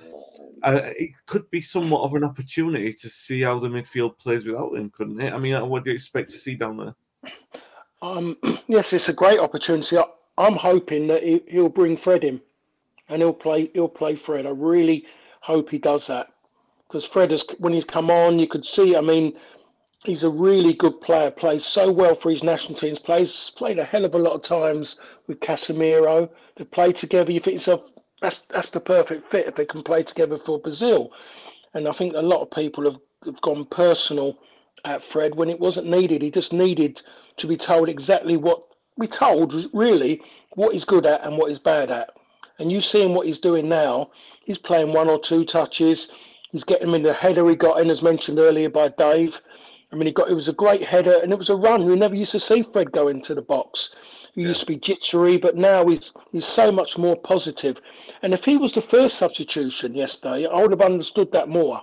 uh, it could be somewhat of an opportunity to see how the midfield plays without him, couldn't it? I mean, what do you expect to see down there? Um, (clears throat) yes, it's a great opportunity. I, am hoping that he, he'll bring Fred in, and he'll play. He'll play Fred. I really hope he does that because Fred has, when he's come on, you could see. I mean, he's a really good player. Plays so well for his national teams. Plays played a hell of a lot of times with Casemiro. They play together. You think yourself, that's that's the perfect fit if they can play together for Brazil. And I think a lot of people have, have gone personal at Fred when it wasn't needed. He just needed to be told exactly what we told really what he's good at and what he's bad at. And you seeing what he's doing now, he's playing one or two touches. He's getting in the header he got in, as mentioned earlier by Dave. I mean, he got it was a great header, and it was a run. We never used to see Fred go into the box. He yeah. used to be jittery, but now he's he's so much more positive. And if he was the first substitution yesterday, I would have understood that more.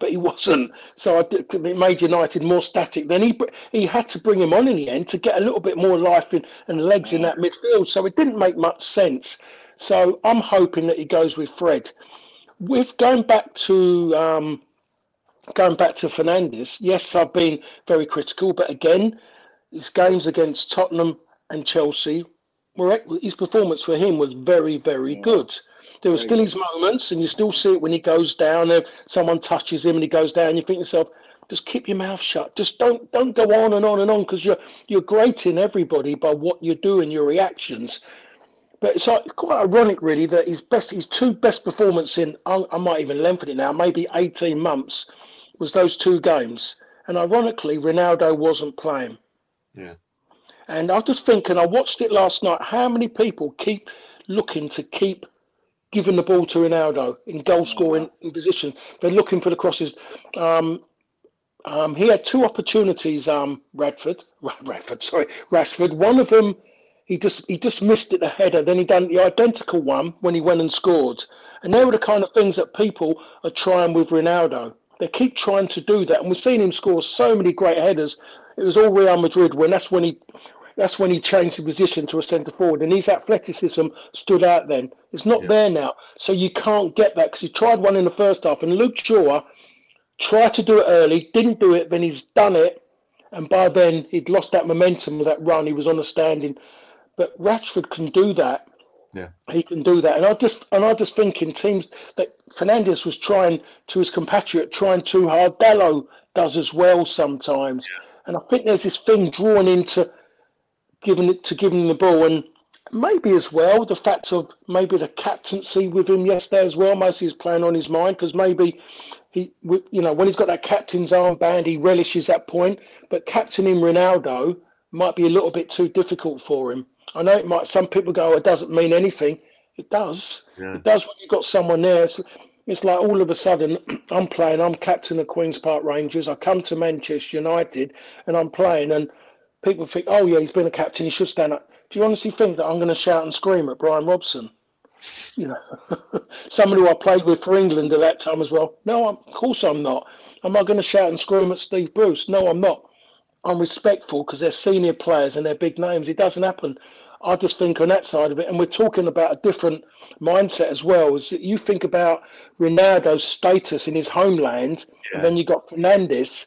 But he wasn't, so I did, it made United more static. Then he he had to bring him on in the end to get a little bit more life in, and legs in that midfield. So it didn't make much sense. So I'm hoping that he goes with Fred. With going back to um, going back to Fernandes, yes, I've been very critical, but again, his games against Tottenham and Chelsea were his performance for him was very, very yeah. good. There were still his moments, and you still see it when he goes down. There, someone touches him, and he goes down. You think yourself, just keep your mouth shut. Just don't don't go on and on and on because you're you're grating everybody by what you're doing, your reactions. But it's like, quite ironic, really, that his best, his two best performances in, I, I might even lengthen it now, maybe 18 months, was those two games. And ironically, Ronaldo wasn't playing. Yeah. And I was just thinking, I watched it last night. How many people keep looking to keep giving the ball to Ronaldo in goal scoring in position? They're looking for the crosses. Um, um, he had two opportunities, um, Radford, (laughs) Radford, sorry, Rashford. One of them, he just he just missed it the header. Then he done the identical one when he went and scored. And they were the kind of things that people are trying with Ronaldo. They keep trying to do that, and we've seen him score so many great headers. It was all Real Madrid when that's when he that's when he changed the position to a centre forward, and his athleticism stood out then. It's not yeah. there now, so you can't get that because he tried one in the first half, and Luke Shaw tried to do it early, didn't do it, then he's done it, and by then he'd lost that momentum of that run. He was on a standing, but Rashford can do that. Yeah, he can do that, and I just and I just think in teams that Fernandes was trying to his compatriot, trying too hard. Bello does as well sometimes, yeah. and I think there's this thing drawn into giving it to giving the ball, and maybe as well the fact of maybe the captaincy with him yesterday as well. Most he's playing on his mind because maybe he, you know, when he's got that captain's armband, he relishes that point. But captaining Ronaldo might be a little bit too difficult for him. I know it might. Some people go, oh, "It doesn't mean anything." It does. Yeah. It does when you've got someone there. It's, it's like all of a sudden (clears throat) I'm playing. I'm captain of Queens Park Rangers. I come to Manchester United and I'm playing, and people think, "Oh yeah, he's been a captain. He should stand up." Do you honestly think that I'm going to shout and scream at Brian Robson? You know, (laughs) somebody who I played with for England at that time as well. No, I'm, of course I'm not. Am I going to shout and scream at Steve Bruce? No, I'm not. I'm respectful because they're senior players and they're big names. It doesn't happen. I just think on that side of it, and we're talking about a different mindset as well. Is you think about Ronaldo's status in his homeland, yeah. and then you got Fernandes.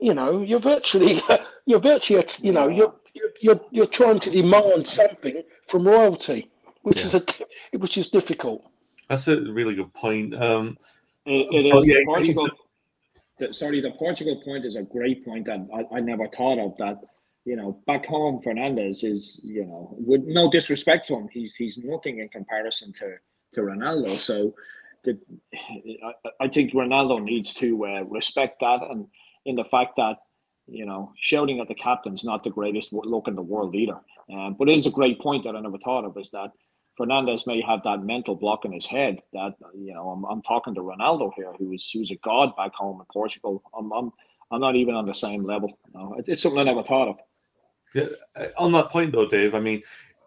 You know, you're virtually, (laughs) you're virtually, you know, you're you're you're trying to demand something from royalty, which yeah. is a which is difficult. That's a really good point. Um, it, it is. Yeah, Portugal, the, sorry, the Portugal point is a great point that I, I never thought of. That you know, back home, Fernandes is you know, with no disrespect to him, he's he's nothing in comparison to to Ronaldo. So, the, I, I think Ronaldo needs to uh, respect that, and in the fact that you know, shouting at the captain's not the greatest look in the world either. Um, but it is a great point that I never thought of is that Fernandes may have that mental block in his head that you know I'm, I'm talking to Ronaldo here, who's who's a god back home in Portugal. I'm I'm, I'm not even on the same level. No, it's something I never thought of. Yeah, uh, on that point though, Dave. I mean,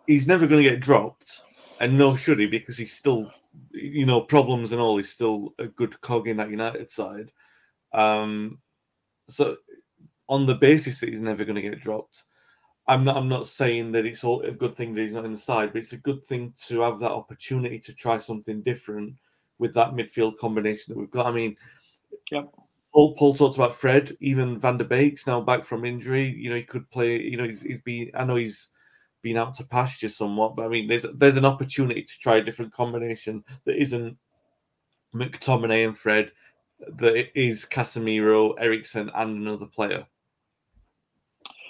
he's never going to get dropped, and no should he because he's still, you know, problems and all. He's still a good cog in that United side. Um, so on the basis that he's never going to get dropped, I'm not. I'm not saying that it's all a good thing that he's not in the side, but it's a good thing to have that opportunity to try something different with that midfield combination that we've got. I mean, yeah. Paul, Paul talked about Fred, even Van der Beek's now back from injury. You know, he could play. You know, he's been. I know he's been out to pasture somewhat, but I mean, there's there's an opportunity to try a different combination that isn't McTominay and Fred, that is Casemiro, Eriksen, and another player.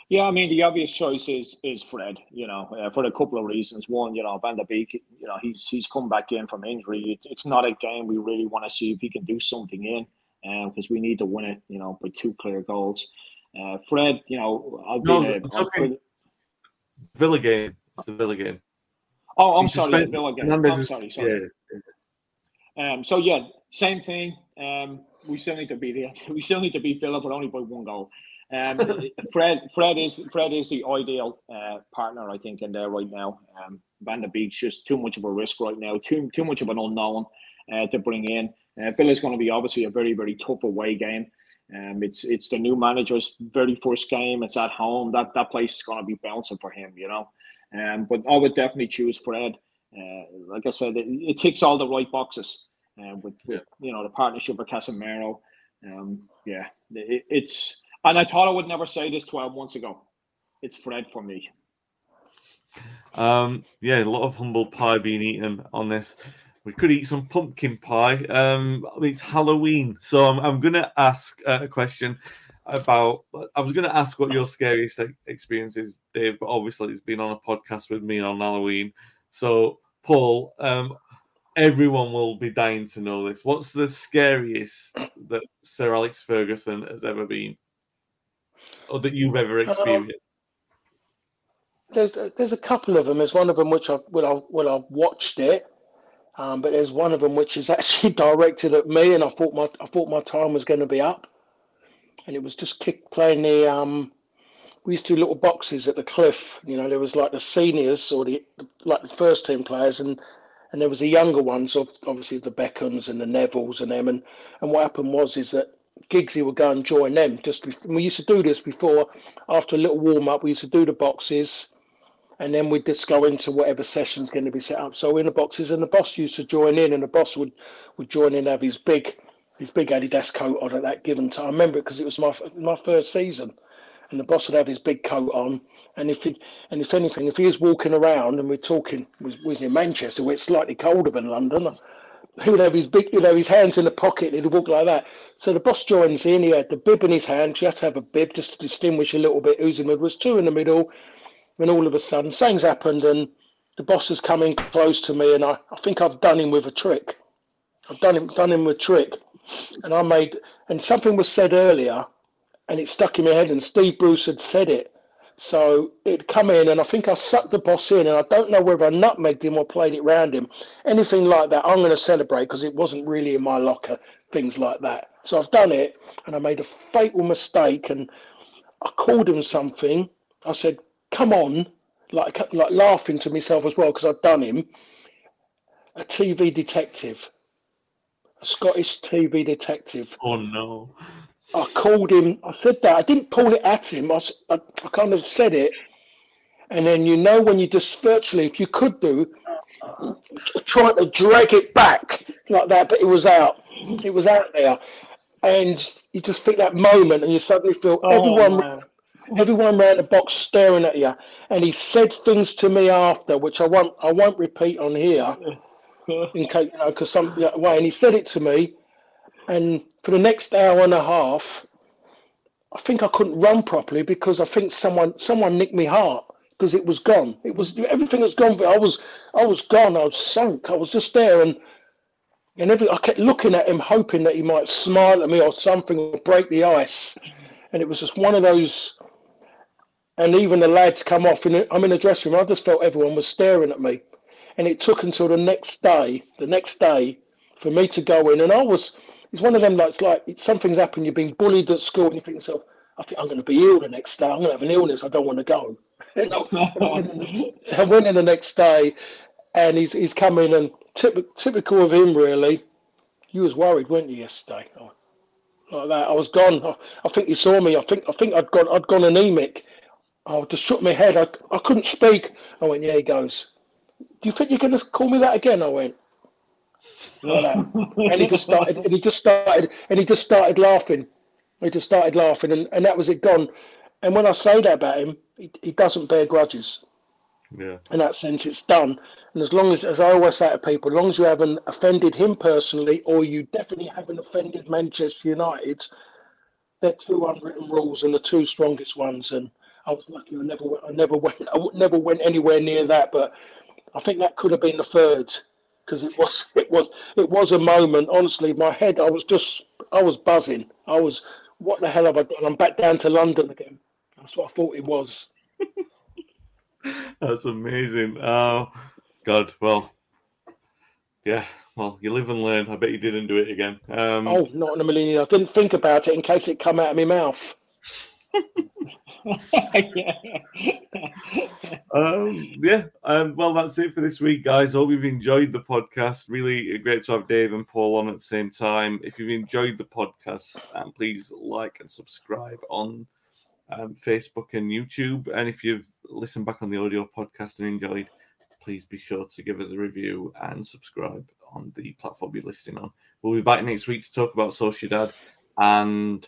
Yeah, I mean the obvious choice is is Fred. You know, uh, for a couple of reasons. One, you know, Van der Beek. You know, he's he's come back in from injury. It, it's not a game we really want to see if he can do something in, because um, we need to win it. You know, by two clear goals. Uh, Fred, you know, I'll be no, it's okay. Villa game. It's the Villa game. Oh, I'm He's sorry. Villa game. I'm is- sorry, sorry. yeah. Um, so yeah, same thing. Um, we still need to beat it. (laughs) We still need to beat Villa, but only by one goal. Um, (laughs) Fred, Fred is Fred is the ideal uh, partner, I think, in there right now. Um, Van der Beek's just too much of a risk right now. Too too much of an unknown uh, to bring in. Uh, Villa's going to be obviously a very very tough away game. Um, it's it's the new manager's very first game. It's at home. That that place is going to be bouncing for him, you know. Um, but I would definitely choose Fred. Uh, like I said, it, it ticks all the right boxes. Uh, with, with you know the partnership with Casemiro, um, yeah, it, it's. And I thought I would never say this twelve months ago. It's Fred for me. Um, yeah, a lot of humble pie being eaten on this. We could eat some pumpkin pie. Um, I mean, it's Halloween, so I'm, I'm going to ask uh, a question about. I was going to ask what your scariest experience is, Dave, but obviously it's been on a podcast with me on Halloween. So, Paul, um, everyone will be dying to know this. What's the scariest that Sir Alex Ferguson has ever been, or that you've ever experienced? There's there's a couple of them. There's one of them which I well I well I've watched it, um, but there's one of them which is (laughs) actually directed at me, and I thought my I thought my time was going to be up, and it was just kick playing the um. We used to do little boxes at the cliff. You know, there was like the seniors or the like the first team players, and and there was the younger ones, of obviously the Beckhams and the Nevilles and them. And and what happened was is that Giggsy would go and join them. Just we used to do this before, after a little warm up. We used to do the boxes, and then we'd just go into whatever session's going to be set up. So in the boxes, and the boss used to join in, and the boss would would join in, have his big his big Adidas coat on at that given time. I remember it because it was my my first season, and the boss would have his big coat on. And if he, and if anything, if he was walking around and we're talking, was was in Manchester where it's slightly colder than London, he would have his big, you know, his hands in the pocket. He'd walk like that. So the boss joins in. He had the bib in his hand. You have to have a bib just to distinguish a little bit who's in the middle. There's two in the middle. When all of a sudden something's happened and the boss is coming close to me, and I, I think I've done him with a trick. I've done him done him with a trick, and I made and something was said earlier, and it stuck in my head. And Steve Bruce had said it, so it'd come in, and I think I sucked the boss in, and I don't know whether I nutmegged him or played it round him. Anything like that, I'm going to celebrate because it wasn't really in my locker. Things like that. So I've done it, and I made a fatal mistake, and I called him something. I said, "Come on," like like laughing to myself as well because I'd done him. A TV detective, a Scottish TV detective. Oh no! I called him. I said that. I didn't call it at him. I I kind of said it. And then you know when you just virtually, if you could do, trying to drag it back like that, but it was out. It was out there. And you just think that moment and you suddenly feel Oh, everyone man. Everyone around the box staring at you. And he said things to me after, which I won't I won't repeat on here (laughs) in case you know, because some yeah, way. And he said it to me, and for the next hour and a half, I think I couldn't run properly because I think someone someone nicked me heart because it was gone. It was everything was gone. But I was I was gone. I was sunk. I was just there and. And every, I kept looking at him, hoping that he might smile at me or something or break the ice. And it was just one of those. And even the lads come off, and I'm in the dressing room. I just felt everyone was staring at me. And it took until the next day, the next day, for me to go in. And I was, it's one of them like, it's like something's happened. You've been bullied at school, and you think yourself, I think I'm going to be ill the next day. I'm going to have an illness. I don't want to go. (laughs) I went in the next day, and he's he's come in, and typical, typical of him, really. You was worried, weren't you, yesterday? Oh, Like that, I was gone. I, I think you saw me. I think I think I'd gone. I'd gone anemic. I just shook my head. I, I couldn't speak. I went, yeah. He goes, do you think you're going to call me that again? I went, like (laughs) and he just started. And he just started. And he just started laughing. He just started laughing, and, and that was it gone. And when I say that about him, he, he doesn't bear grudges. Yeah. In that sense, it's done. And as long as, as I always say to people, as long as you haven't offended him personally, or you definitely haven't offended Manchester United, they're two unwritten rules and the two strongest ones. And I was lucky; I never, went, I never went, I never went anywhere near that. But I think that could have been the third because it was, (laughs) it was, it was a moment. Honestly, my head, I was just, I was buzzing. I was, what the hell have I done? I'm back down to London again. That's what I thought it was. (laughs) That's amazing. Oh, God, well, yeah, well, you live and learn. I bet you didn't do it again. Um, oh, not in a million years. I didn't think about it in case it come out of my mouth. (laughs) um, yeah, um, well, that's it for this week, guys. Hope you've enjoyed the podcast. Really great to have Dave and Paul on at the same time. If you've enjoyed the podcast, um, please like and subscribe on um, Facebook and YouTube. And if you've listened back on the audio podcast and enjoyed, please be sure to give us a review and subscribe on the platform you're listening on. We'll be back next week to talk about Sociedad and